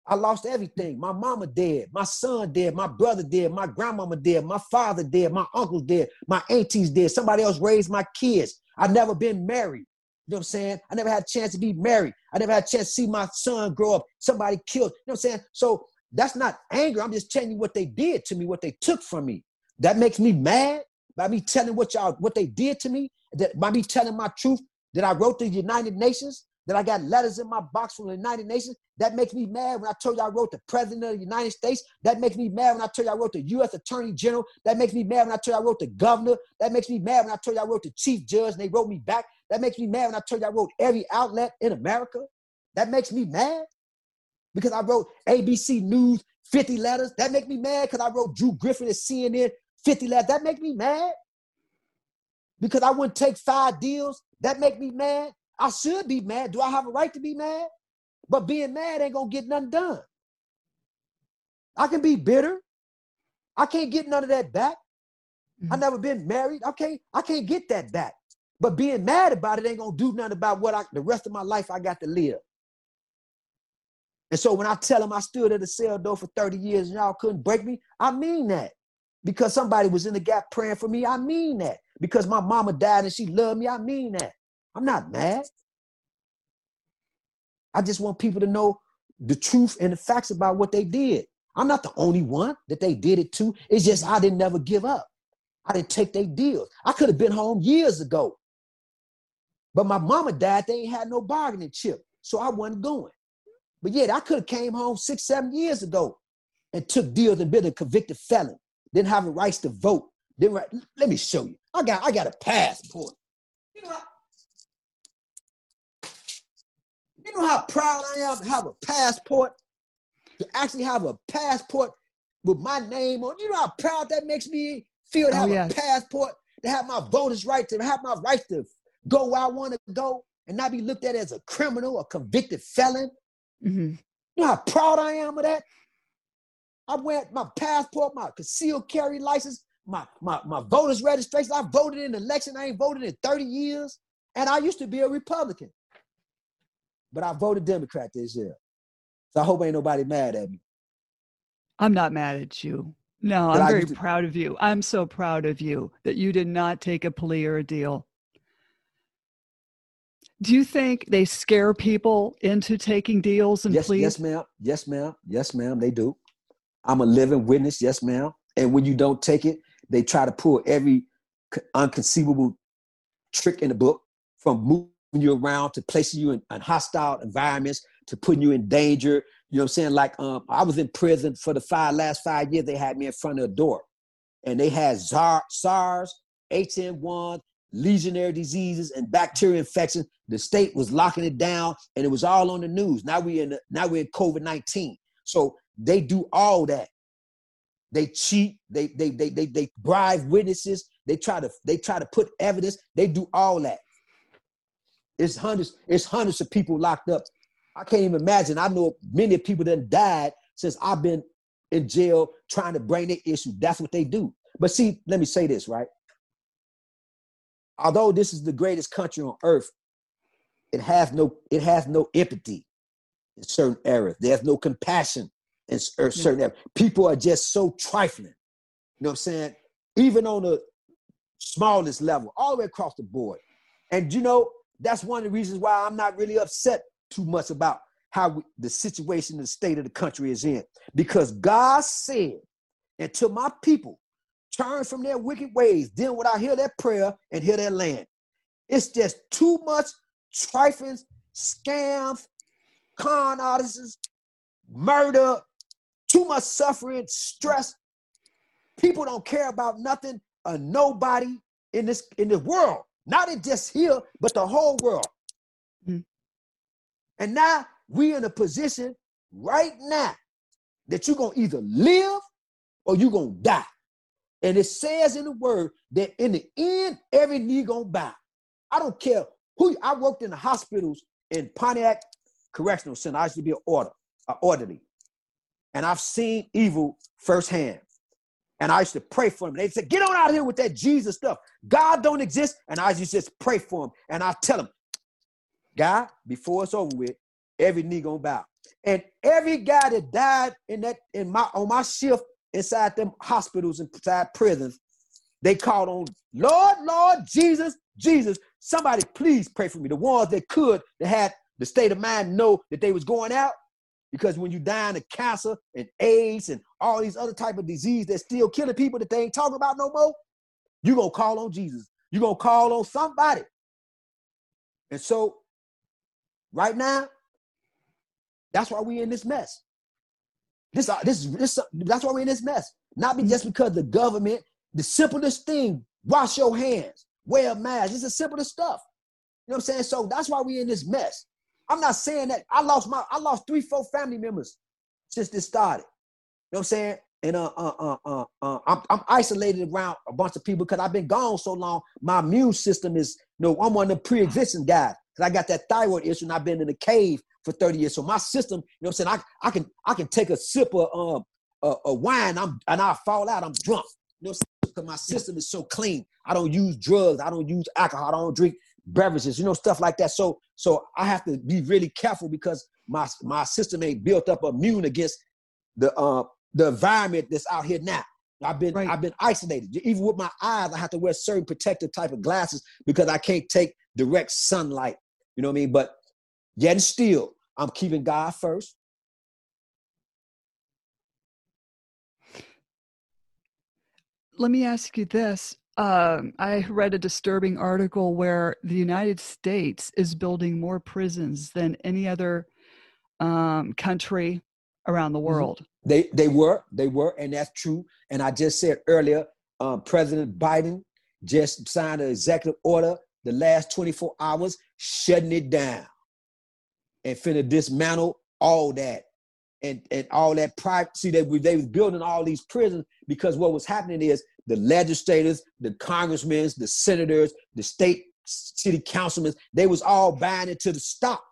I lost everything. My mama dead, my son dead, my brother dead, my grandmama dead, my father dead, my uncle dead, my aunties dead. Somebody else raised my kids. I've never been married. You know what I'm saying? I never had a chance to be married. I never had a chance to see my son grow up. Somebody killed. You know what I'm saying? So that's not anger. I'm just telling you what they did to me, what they took from me. That makes me mad by me telling what y'all what they did to me. That by me telling my truth that I wrote to the United Nations that I got letters in my box from the United Nations. That makes me mad when I told you I wrote the President of the United States. That makes me mad when I told you I wrote the U.S. Attorney General. That makes me mad when I told you I wrote the Governor. That makes me mad when I told you I wrote the Chief Judge and they wrote me back. That makes me mad when I told you I wrote every outlet in America. That makes me mad because I wrote ABC News 50 letters. That makes me mad because I wrote Drew Griffin at CNN 50 letters. That makes me mad because I wouldn't take five deals. That make me mad I should be mad. Do I have a right to be mad? But being mad ain't gonna get nothing done. I can be bitter. I can't get none of that back. Mm-hmm. I never been married. Okay, I can't get that back. But being mad about it ain't gonna do nothing about what I the rest of my life I got to live. And so when I tell them I stood at the cell door for 30 years and y'all couldn't break me, I mean that. Because somebody was in the gap praying for me, I mean that. Because my mama died and she loved me, I mean that. I'm not mad. I just want people to know the truth and the facts about what they did. I'm not the only one that they did it to. It's just I didn't never give up. I didn't take their deals. I could have been home years ago. But my mama died, they ain't had no bargaining chip. So I wasn't going. But yet I could have came home six, seven years ago and took deals and been a convicted felon. Didn't have the rights to vote. Didn't right. Let me show you. I got I got a passport. You know, You know how proud I am to have a passport, to actually have a passport with my name on. You know how proud that makes me feel to oh, have oh, a passport, to have my voters' right, to have my right to go where I want to go and not be looked at as a criminal, a convicted felon. Mm-hmm. You know how proud I am of that? I went my passport, my concealed carry license, my, my, my voter's registration. I voted in the election. I ain't voted in 30 years. And I used to be a Republican but I voted Democrat this year. So I hope ain't nobody mad at me. I'm not mad at you. No, but I'm very to- proud of you. I'm so proud of you that you did not take a plea or a deal. Do you think they scare people into taking deals and yes, pleas? Yes, ma'am. Yes, ma'am. Yes, ma'am. They do. I'm a living witness. Yes, ma'am. And when you don't take it, they try to pull every unconceivable trick in the book from you around to placing you in, in, hostile environments to putting you in danger you know what i'm saying like um, i was in prison for the five last five years they had me in front of a door and they had SARS, HN1, legionnaire diseases, and bacteria infections. The state was locking it down, and it was all on the news. Now we're in the, now we're in COVID nineteen. So they do all that. They cheat. They they they they they bribe witnesses. They try to they try to put evidence. They do all that. It's hundreds, it's hundreds of people locked up. I can't even imagine. I know many people that died since I've been in jail trying to bring their issue. That's what they do. But see, let me say this, right? Although this is the greatest country on earth, it has no it has no empathy in certain areas. There's no compassion in er, certain areas. People are just so trifling. You know what I'm saying? Even on the smallest level, all the way across the board. And you know, that's one of the reasons why I'm not really upset too much about how we, the situation the state of the country is in. Because God said, to my people, turn from their wicked ways. Then would I hear their prayer and hear their land. It's just too much trifling, scams, con artists, murder, too much suffering, stress. People don't care about nothing or nobody in this in the world. Not in just here, but the whole world. Mm-hmm. And now we in a position right now that you're gonna either live or you're gonna die. And it says in the word that in the end, every knee gonna bow. I don't care who I worked in the hospitals in Pontiac Correctional Center. I used to be an order, an orderly. And I've seen evil firsthand. And I used to pray for them. They said, get on out of here with that Jesus stuff. God don't exist. And I used to just pray for them. And I tell them, God, before it's over with, every knee gonna bow. And every guy that died in that in my on my shift inside them hospitals inside prisons, they called on Lord, Lord, Jesus, Jesus. Somebody please pray for me. The ones that could, that had the state of mind, know that they was going out. Because when you dying of cancer and AIDS and all these other type of disease that's still killing people that they ain't talking about no more, you gonna call on Jesus. you gonna call on somebody. And so right now, that's why we in this mess. This, uh, this, this, that's why we're in this mess. Not be just because the government, the simplest thing, wash your hands, wear a mask. It's the simplest stuff. You know what I'm saying? So that's why we in this mess. I'm not saying that I lost my, I lost three, four family members since this started. You know what I'm saying? And uh, uh, uh, uh, uh I'm, I'm isolated around a bunch of people because I've been gone so long. My immune system is, you know, I'm one of the pre-existing guys because I got that thyroid issue and I've been in the cave for 30 years. So my system, you know what I'm saying? I, I can I can take a sip of um a, a wine, I'm and I fall out, I'm drunk. You know Because my system is so clean. I don't use drugs, I don't use alcohol, I don't drink beverages, you know, stuff like that. So so I have to be really careful because my my system ain't built up immune against the uh the environment that's out here now. I've been right. I've been isolated. Even with my eyes, I have to wear certain protective type of glasses because I can't take direct sunlight. You know what I mean? But Yet still, I'm keeping God first. Let me ask you this. Um, I read a disturbing article where the United States is building more prisons than any other um, country around the mm-hmm. world. They they were they were, and that's true. And I just said earlier, um, President Biden just signed an executive order the last 24 hours shutting it down and finna dismantle all that and, and all that private. See, they, they was building all these prisons because what was happening is the legislators, the congressmen, the senators, the state city councilmen, they was all buying into the stock.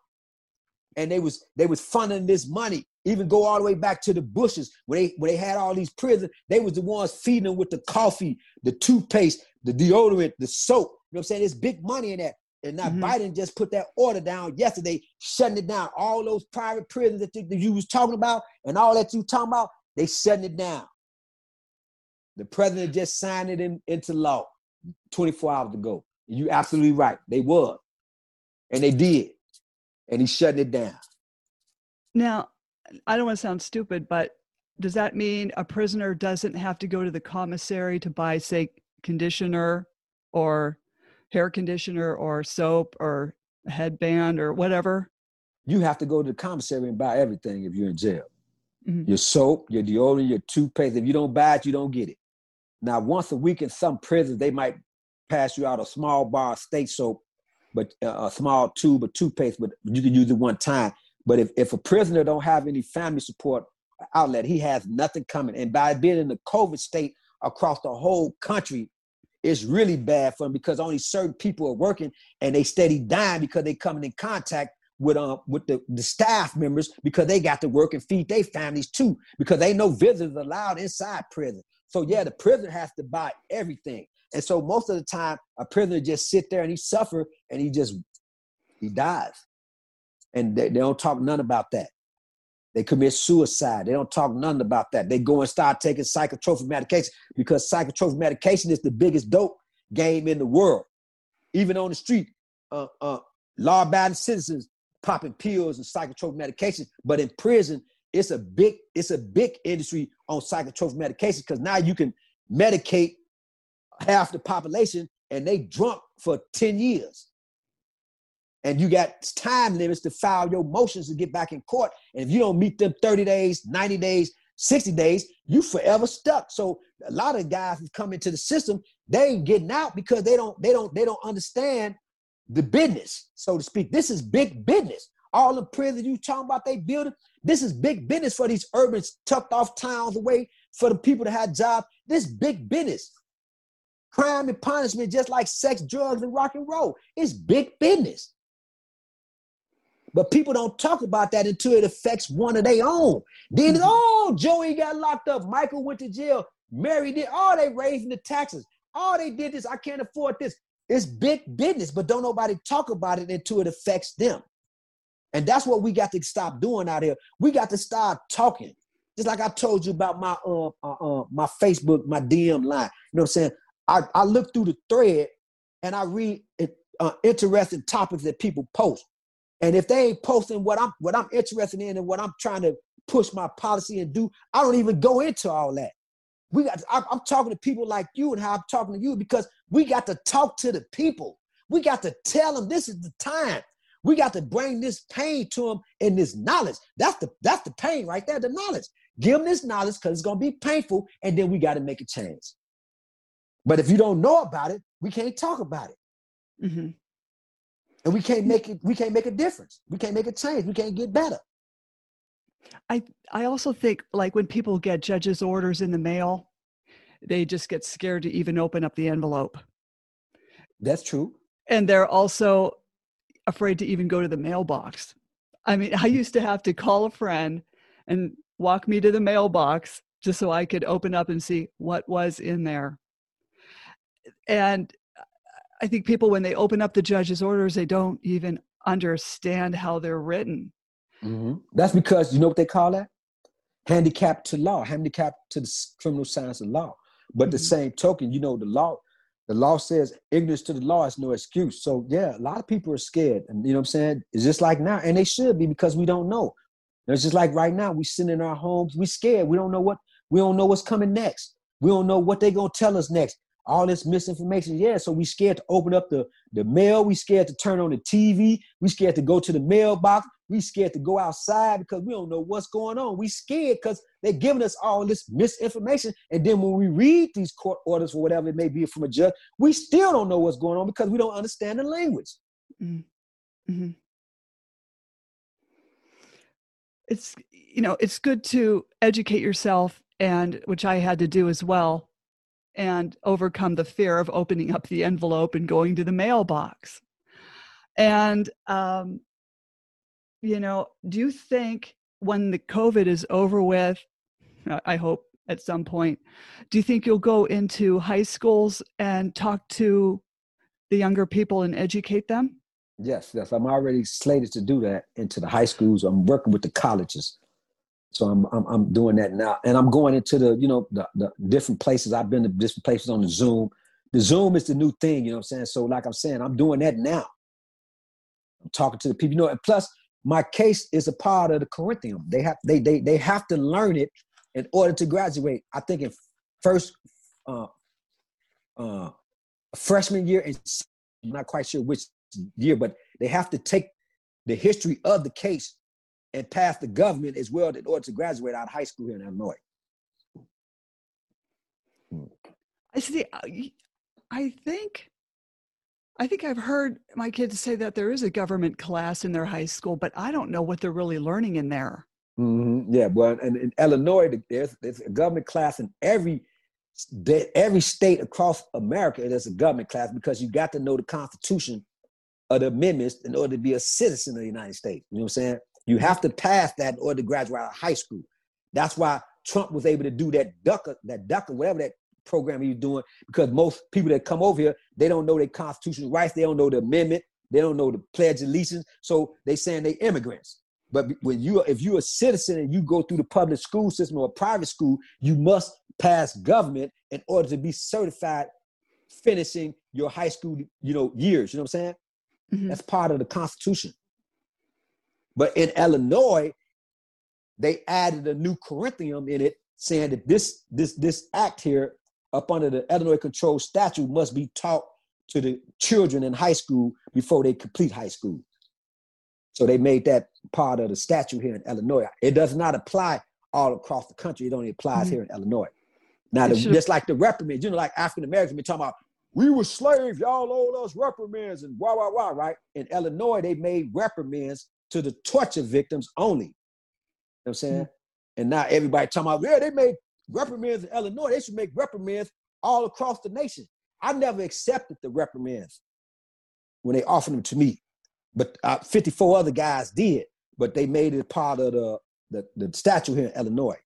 And they was they was funding this money. Even go all the way back to the Bushes when they when they had all these prisons, they was the ones feeding them with the coffee, the toothpaste, the deodorant, the soap. You know what I'm saying? There's big money in that. And now mm-hmm. Biden just put that order down yesterday, shutting it down. All those private prisons that you, that you was talking about and all that you talking about, they shutting it down. The president just signed it in, into law 24 hours ago. You absolutely right. They were. And they did. And he's shutting it down. Now, I don't want to sound stupid, but does that mean a prisoner doesn't have to go to the commissary to buy, say, conditioner or hair conditioner or soap or a headband or whatever? You have to go to the commissary and buy everything if you're in jail. Mm-hmm. Your soap, your deodorant, your toothpaste. If you don't buy it, you don't get it. Now, once a week in some prisons, they might pass you out a small bar of state soap, but uh, a small tube of toothpaste, but you can use it one time. But if, if a prisoner don't have any family support outlet, he has nothing coming. And by being in the COVID state across the whole country, it's really bad for them because only certain people are working and they steady dying because they coming in contact with um with the, the staff members because they got to work and feed their families too because they know visitors allowed inside prison. So yeah, the prisoner has to buy everything. And so most of the time, a prisoner just sit there and he suffer and he just he dies. And they, they don't talk none about that. They commit suicide. They don't talk nothing about that. They go and start taking psychotropic medication because psychotropic medication is the biggest dope game in the world. Even on the street, uh, uh, law-abiding citizens popping pills and psychotropic medication. But in prison, it's a big it's a big industry on psychotropic medication because now you can medicate half the population and they drunk for 10 years. And you got time limits to file your motions to get back in court. And if you don't meet them 30 days, 90 days, 60 days, you forever stuck. So a lot of guys who come into the system, they ain't getting out because they don't, they don't, they don't understand the business, so to speak. This is big business. All the prisons you talking about they building, this is big business for these urban tucked off towns away for the people to have jobs. This big business. Crime and punishment, just like sex, drugs, and rock and roll. It's big business. But people don't talk about that until it affects one of their own. Then, mm-hmm. oh, Joey got locked up. Michael went to jail. Mary did. Oh, they raising the taxes. Oh, they did this. I can't afford this. It's big business, but don't nobody talk about it until it affects them. And that's what we got to stop doing out here. We got to start talking. Just like I told you about my uh, uh, uh my Facebook, my DM line. You know what I'm saying? I, I look through the thread and I read it, uh, interesting topics that people post. And if they ain't posting what I'm what I'm interested in and what I'm trying to push my policy and do, I don't even go into all that. We got I, I'm talking to people like you and how I'm talking to you because we got to talk to the people. We got to tell them this is the time. We got to bring this pain to them and this knowledge. That's the that's the pain right there, the knowledge. Give them this knowledge because it's gonna be painful, and then we got to make a change. But if you don't know about it, we can't talk about it. Mm-hmm. And we can't make it, we can't make a difference. We can't make a change. We can't get better. I I also think like when people get judges' orders in the mail, they just get scared to even open up the envelope. That's true. And they're also afraid to even go to the mailbox. I mean, I used to have to call a friend and walk me to the mailbox just so I could open up and see what was in there. And I think people, when they open up the judge's orders, they don't even understand how they're written. Mm-hmm. That's because you know what they call that? Handicapped to law, handicapped to the criminal science of law. But mm-hmm. the same token, you know, the law, the law says ignorance to the law is no excuse. So yeah, a lot of people are scared. And you know what I'm saying? It's just like now, and they should be because we don't know. It's just like right now, we sit in our homes, we scared. We don't know what we don't know what's coming next. We don't know what they're gonna tell us next all this misinformation. Yeah, so we scared to open up the, the mail. We scared to turn on the TV. We scared to go to the mailbox. We scared to go outside because we don't know what's going on. We scared because they're giving us all this misinformation. And then when we read these court orders or whatever it may be from a judge, we still don't know what's going on because we don't understand the language. Mm-hmm. mm-hmm. It's you know it's good to educate yourself and which I had to do as well and overcome the fear of opening up the envelope and going to the mailbox. And, um, you know, do you think when the COVID is over with, I hope at some point, do you think you'll go into high schools and talk to the younger people and educate them? Yes, yes. I'm already slated to do that into the high schools. I'm working with the colleges so I'm, I'm, I'm doing that now, and I'm going into the you know the, the different places. I've been to different places on the Zoom. The Zoom is the new thing, you know what I'm saying. So like I'm saying, I'm doing that now. I'm talking to the people, you know, and plus my case is a part of the Corinthian. They have they they they have to learn it in order to graduate. I think in first uh, uh, freshman year and I'm not quite sure which year, but they have to take the history of the case and pass the government as well in order to graduate out of high school here in Illinois. I see. I think, I think I've heard my kids say that there is a government class in their high school, but I don't know what they're really learning in there. Mm-hmm. Yeah, well, in, in Illinois, there's, there's a government class in every every state across America. There's a government class because you got to know the Constitution of the amendments in order to be a citizen of the United States. You know what I'm saying? You have to pass that in order to graduate out of high school. That's why Trump was able to do that DACA, that DACA, whatever that program he's doing, because most people that come over here, they don't know their constitutional rights, they don't know the amendment, they don't know the Pledge of Allegiance, so they saying they immigrants. But when you, if you're a citizen and you go through the public school system or a private school, you must pass government in order to be certified finishing your high school, you know, years. You know what I'm saying? Mm-hmm. That's part of the Constitution. But in Illinois, they added a new curriculum in it saying that this this this act here up under the Illinois Compiled Statute must be taught to the children in high school before they complete high school. So they made that part of the statute here in Illinois. It does not apply all across the country. It only applies mm-hmm. here in Illinois. Now, the, just like the reprimands, you know, like African Americans be talking about, we were slaves, y'all owed us reprimands and wah, wah, wah, right? In Illinois, they made reprimands to the torture victims only. You know what I'm saying? Mm-hmm. And now everybody talking about, yeah, they made reprimands in Illinois. They should make reprimands all across the nation. I never accepted the reprimands when they offered them to me, but uh, 54 other guys did. But they made it part of the the, the statue here in Illinois.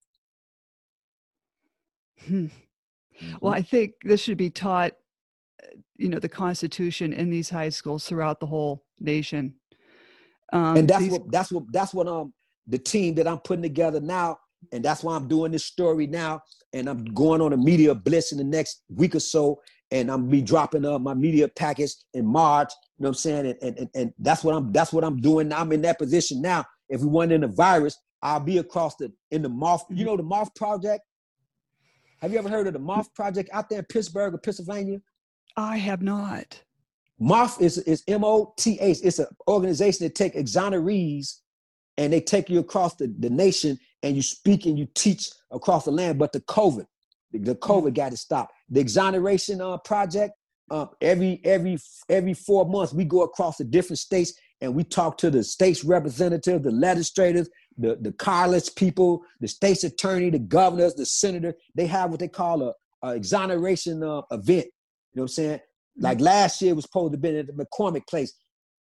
Hmm. Well, I think this should be taught, uh, you know, the Constitution in these high schools throughout the whole nation. Um, and that's these... what that's what that's what um the team that I'm putting together now, and that's why I'm doing this story now, and I'm going on a media blitz in the next week or so, and I'm be dropping up my media package in March. You know what I'm saying? And, and, and that's what I'm that's what I'm doing. I'm in that position now. If we went in the virus, I'll be across the in the Moth. You know the Moth Project. Have you ever heard of the Moth Project out there in Pittsburgh or Pennsylvania? I have not. Moth is is M O T H. It's an organization that take exonerees and they take you across the, the nation and you speak and you teach across the land. But the COVID, the COVID got to stop. The exoneration uh, project. Uh, every every every four months we go across the different states and we talk to the state's representative, the legislators, the, the college people, the state's attorney, the governors, the senator, they have what they call a, a exoneration uh, event. You know what I'm saying? Like mm. last year was supposed to be at the McCormick place.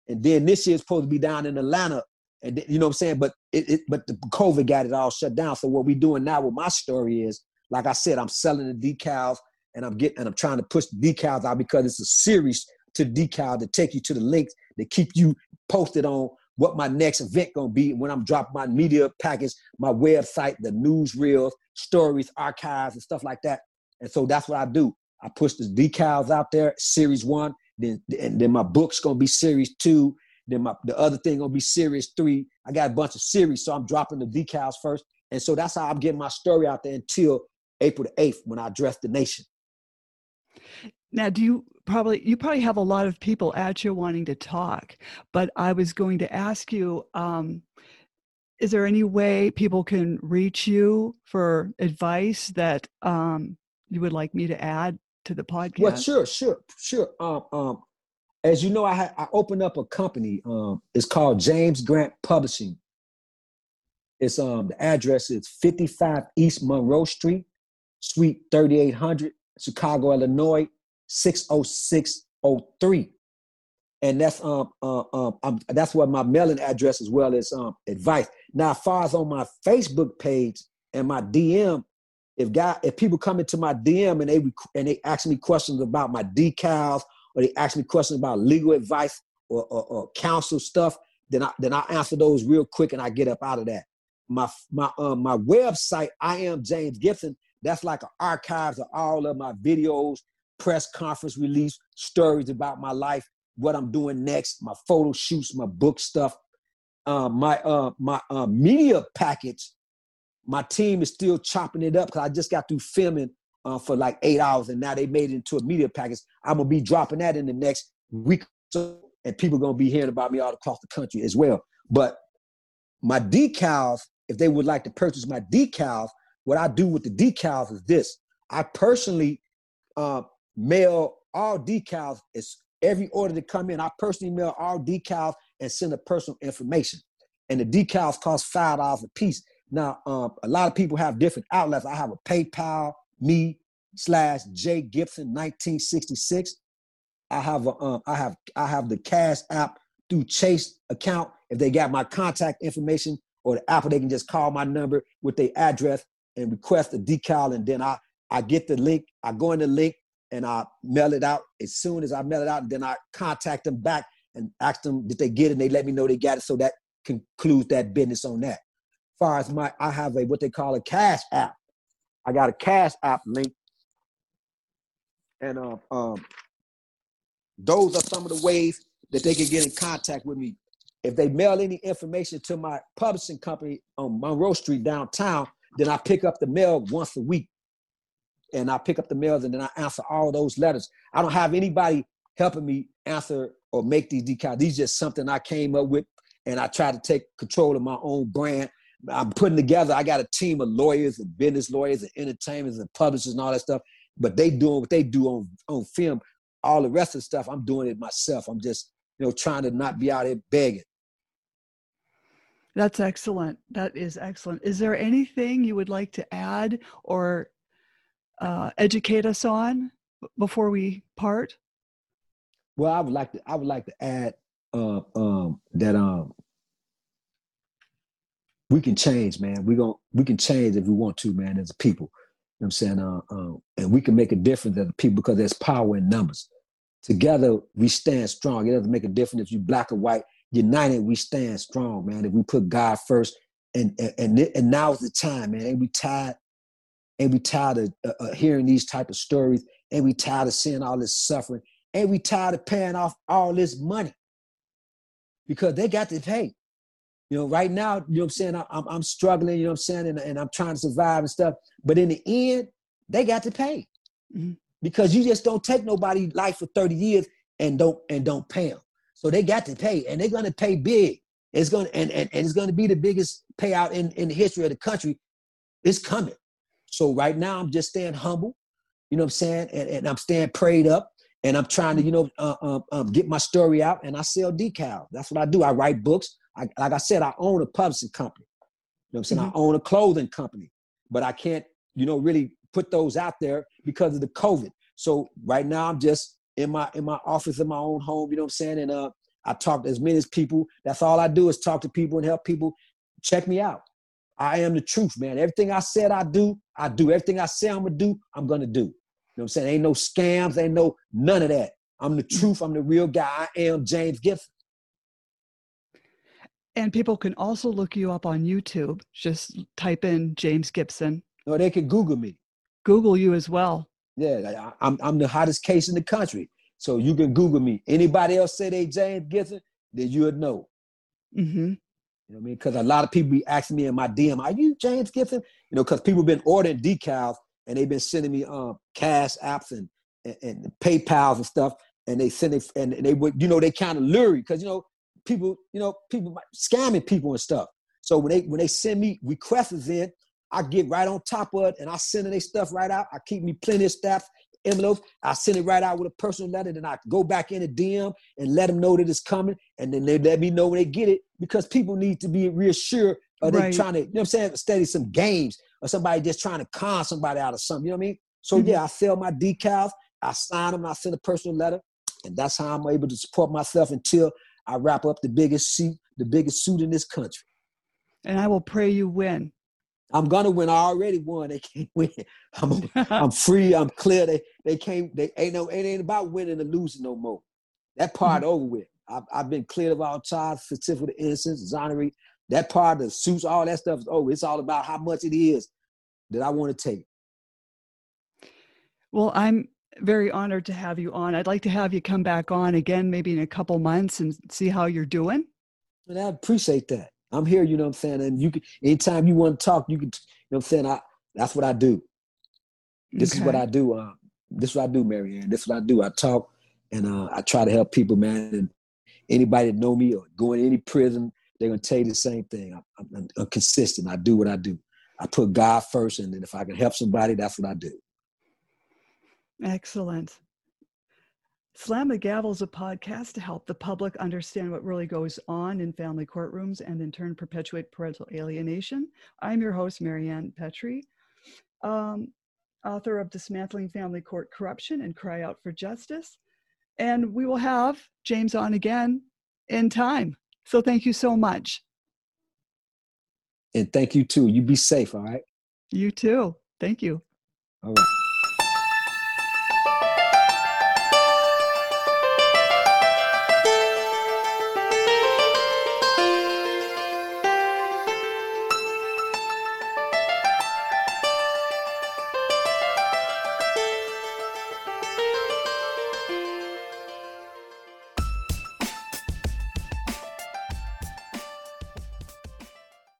And then this year is supposed to be down in Atlanta. And you know what I'm saying? But it, it but the COVID got it all shut down. So what we're doing now with my story is, like I said, I'm selling the decals and I'm getting and I'm trying to push the decals out because it's a series to decal to take you to the links to keep you posted on what my next event gonna be when I'm dropping my media package, my website, the newsreels, stories, archives, and stuff like that. And so that's what I do. I push the decals out there, series one, then and then my book's gonna be series two, then my the other thing gonna be series three. I got a bunch of series, so I'm dropping the decals first. And so that's how I'm getting my story out there until April the 8th when I address the nation. Now, do you probably you probably have a lot of people at you wanting to talk, but I was going to ask you, um, is there any way people can reach you for advice that um, you would like me to add to the podcast? Well, sure, sure, sure. Um, um, as you know, I ha- I opened up a company. Um, it's called James Grant Publishing. It's um the address is 55 East Monroe Street, Suite 3800, Chicago, Illinois 60603. And that's um, uh, um, um, that's where my mailing address as well as um, advice. Now, as far as on my Facebook page and my DM, if guy if people come into my DM and they and they ask me questions about my decals or they ask me questions about legal advice or, or, or counsel stuff, then I then I answer those real quick and I get up out of that. My my um, my website, I am James Gibson. That's like an archives of all of my videos press conference release, stories about my life, what I'm doing next, my photo shoots, my book stuff, uh, my uh, my uh, media package. My team is still chopping it up because I just got through filming uh, for like eight hours, and now they made it into a media package. I'm gonna be dropping that in the next week, so, and people gonna be hearing about me all across the country as well. But my decals, if they would like to purchase my decals, what I do with the decals is this: I personally uh, mail all decals. It's every order to come in. I personally mail all decals and send a personal information. And the decals cost five dollars a piece. Now, um, a lot of people have different outlets. I have a PayPal, me slash Jay Gibson 1966. I have a, um, I have I have the Cash App through Chase account. If they got my contact information or the Apple, they can just call my number with their address and request a decal, and then I I get the link. I go in the link, and I mail it out. As soon as I mail it out, and then I contact them back and ask them did they get it, and they let me know they got it. So that concludes that business on that. Far as my, I have a what they call a cash app. I got a cash app link, and um, um, those are some of the ways that they can get in contact with me. If they mail any information to my publishing company on Monroe Street downtown, then I pick up the mail once a week and I pick up the mails and then I answer all those letters. I don't have anybody helping me answer or make these decals. These just something I came up with and I try to take control of my own brand. I'm putting together, I got a team of lawyers and business lawyers and entertainers and publishers and all that stuff, but they doing what they do on, on film. All the rest of the stuff, I'm doing it myself. I'm just, you know, trying to not be out here begging. That's excellent. That is excellent. Is there anything you would like to add or uh, educate us on before we part? Well, I would like to. I would like to add uh, um, that um, we can change, man. We going we can change if we want to, man. As a people, you know I'm saying, uh, uh, and we can make a difference as a people because there's power in numbers. Together, we stand strong. It doesn't make a difference if you black or white united, we stand strong, man. If we put God first, and and and, now's the time, man. And we tired, and we tired of uh, uh, hearing these type of stories, and we tired of seeing all this suffering, and we tired of paying off all this money because they got to pay. You know, right now, you know what I'm saying? I, I'm, I'm struggling, you know what I'm saying? And, and I'm trying to survive and stuff. But in the end, they got to pay. Mm-hmm. Because you just don't take nobody life for 30 years and don't and don't pay them. So they got to pay, and they're going to pay big. It's going to, and, and, and it's going to be the biggest payout in, in the history of the country. It's coming. So right now, I'm just staying humble. You know what I'm saying? And, and I'm staying prayed up, and I'm trying to, you know, uh, um, um, get my story out. And I sell decals. That's what I do. I write books. I, like I said, I own a publishing company. You know what I'm saying? Mm-hmm. I own a clothing company, but I can't, you know, really put those out there because of the COVID. So right now, I'm just in my in my office in my own home. You know what I'm saying? And uh, I talk to as many as people. That's all I do is talk to people and help people. Check me out. I am the truth, man. Everything I said I do, I do. Everything I say I'm gonna do, I'm gonna do. You know what I'm saying? Ain't no scams, ain't no none of that. I'm the truth. I'm the real guy. I am James Gibson. And people can also look you up on YouTube. Just type in James Gibson. No, they can Google me. Google you as well. Yeah, I'm I'm the hottest case in the country. So you can Google me. Anybody else say they James Gibson, then you would know. Mm-hmm. You know what I mean? Because a lot of people be asking me in my DM, "Are you James Gibson?" You know, because people been ordering decals and they've been sending me um cash apps and, and, and PayPal's and stuff, and they send it and they would, you know, they kind of lure because you know people, you know, people scamming people and stuff. So when they when they send me requests in, I get right on top of it and I send their stuff right out. I keep me plenty of staff envelopes. I send it right out with a personal letter. Then I go back in the DM and let them know that it's coming. And then they let me know when they get it because people need to be reassured or they right. trying to, you know what I'm saying, study some games or somebody just trying to con somebody out of something. You know what I mean? So mm-hmm. yeah, I sell my decals, I sign them, I send a personal letter, and that's how I'm able to support myself until I wrap up the biggest suit, the biggest suit in this country. And I will pray you win. I'm gonna win. I already won. They can't win. I'm, I'm free. I'm clear. They they can't. They ain't no. It ain't about winning or losing no more. That part mm-hmm. over with. I've, I've been cleared of all charges, certificate of innocence, exonerate. That part, the suits, all that stuff is over. It's all about how much it is that I want to take. Well, I'm very honored to have you on. I'd like to have you come back on again, maybe in a couple months, and see how you're doing. And I appreciate that. I'm here, you know what I'm saying? And you can anytime you want to talk, you can, you know what I'm saying? I that's what I do. This okay. is what I do. Uh, this is what I do, Mary Ann. This is what I do. I talk and uh, I try to help people, man. And anybody that know me or go in any prison, they're gonna tell you the same thing. I'm, I'm, I'm consistent. I do what I do. I put God first, and then if I can help somebody, that's what I do. Excellent. Slam the Gavel is a podcast to help the public understand what really goes on in family courtrooms and in turn perpetuate parental alienation. I'm your host, Mary Ann Petri, um, author of Dismantling Family Court Corruption and Cry Out for Justice. And we will have James on again in time. So thank you so much. And thank you too. You be safe, all right? You too. Thank you. All right.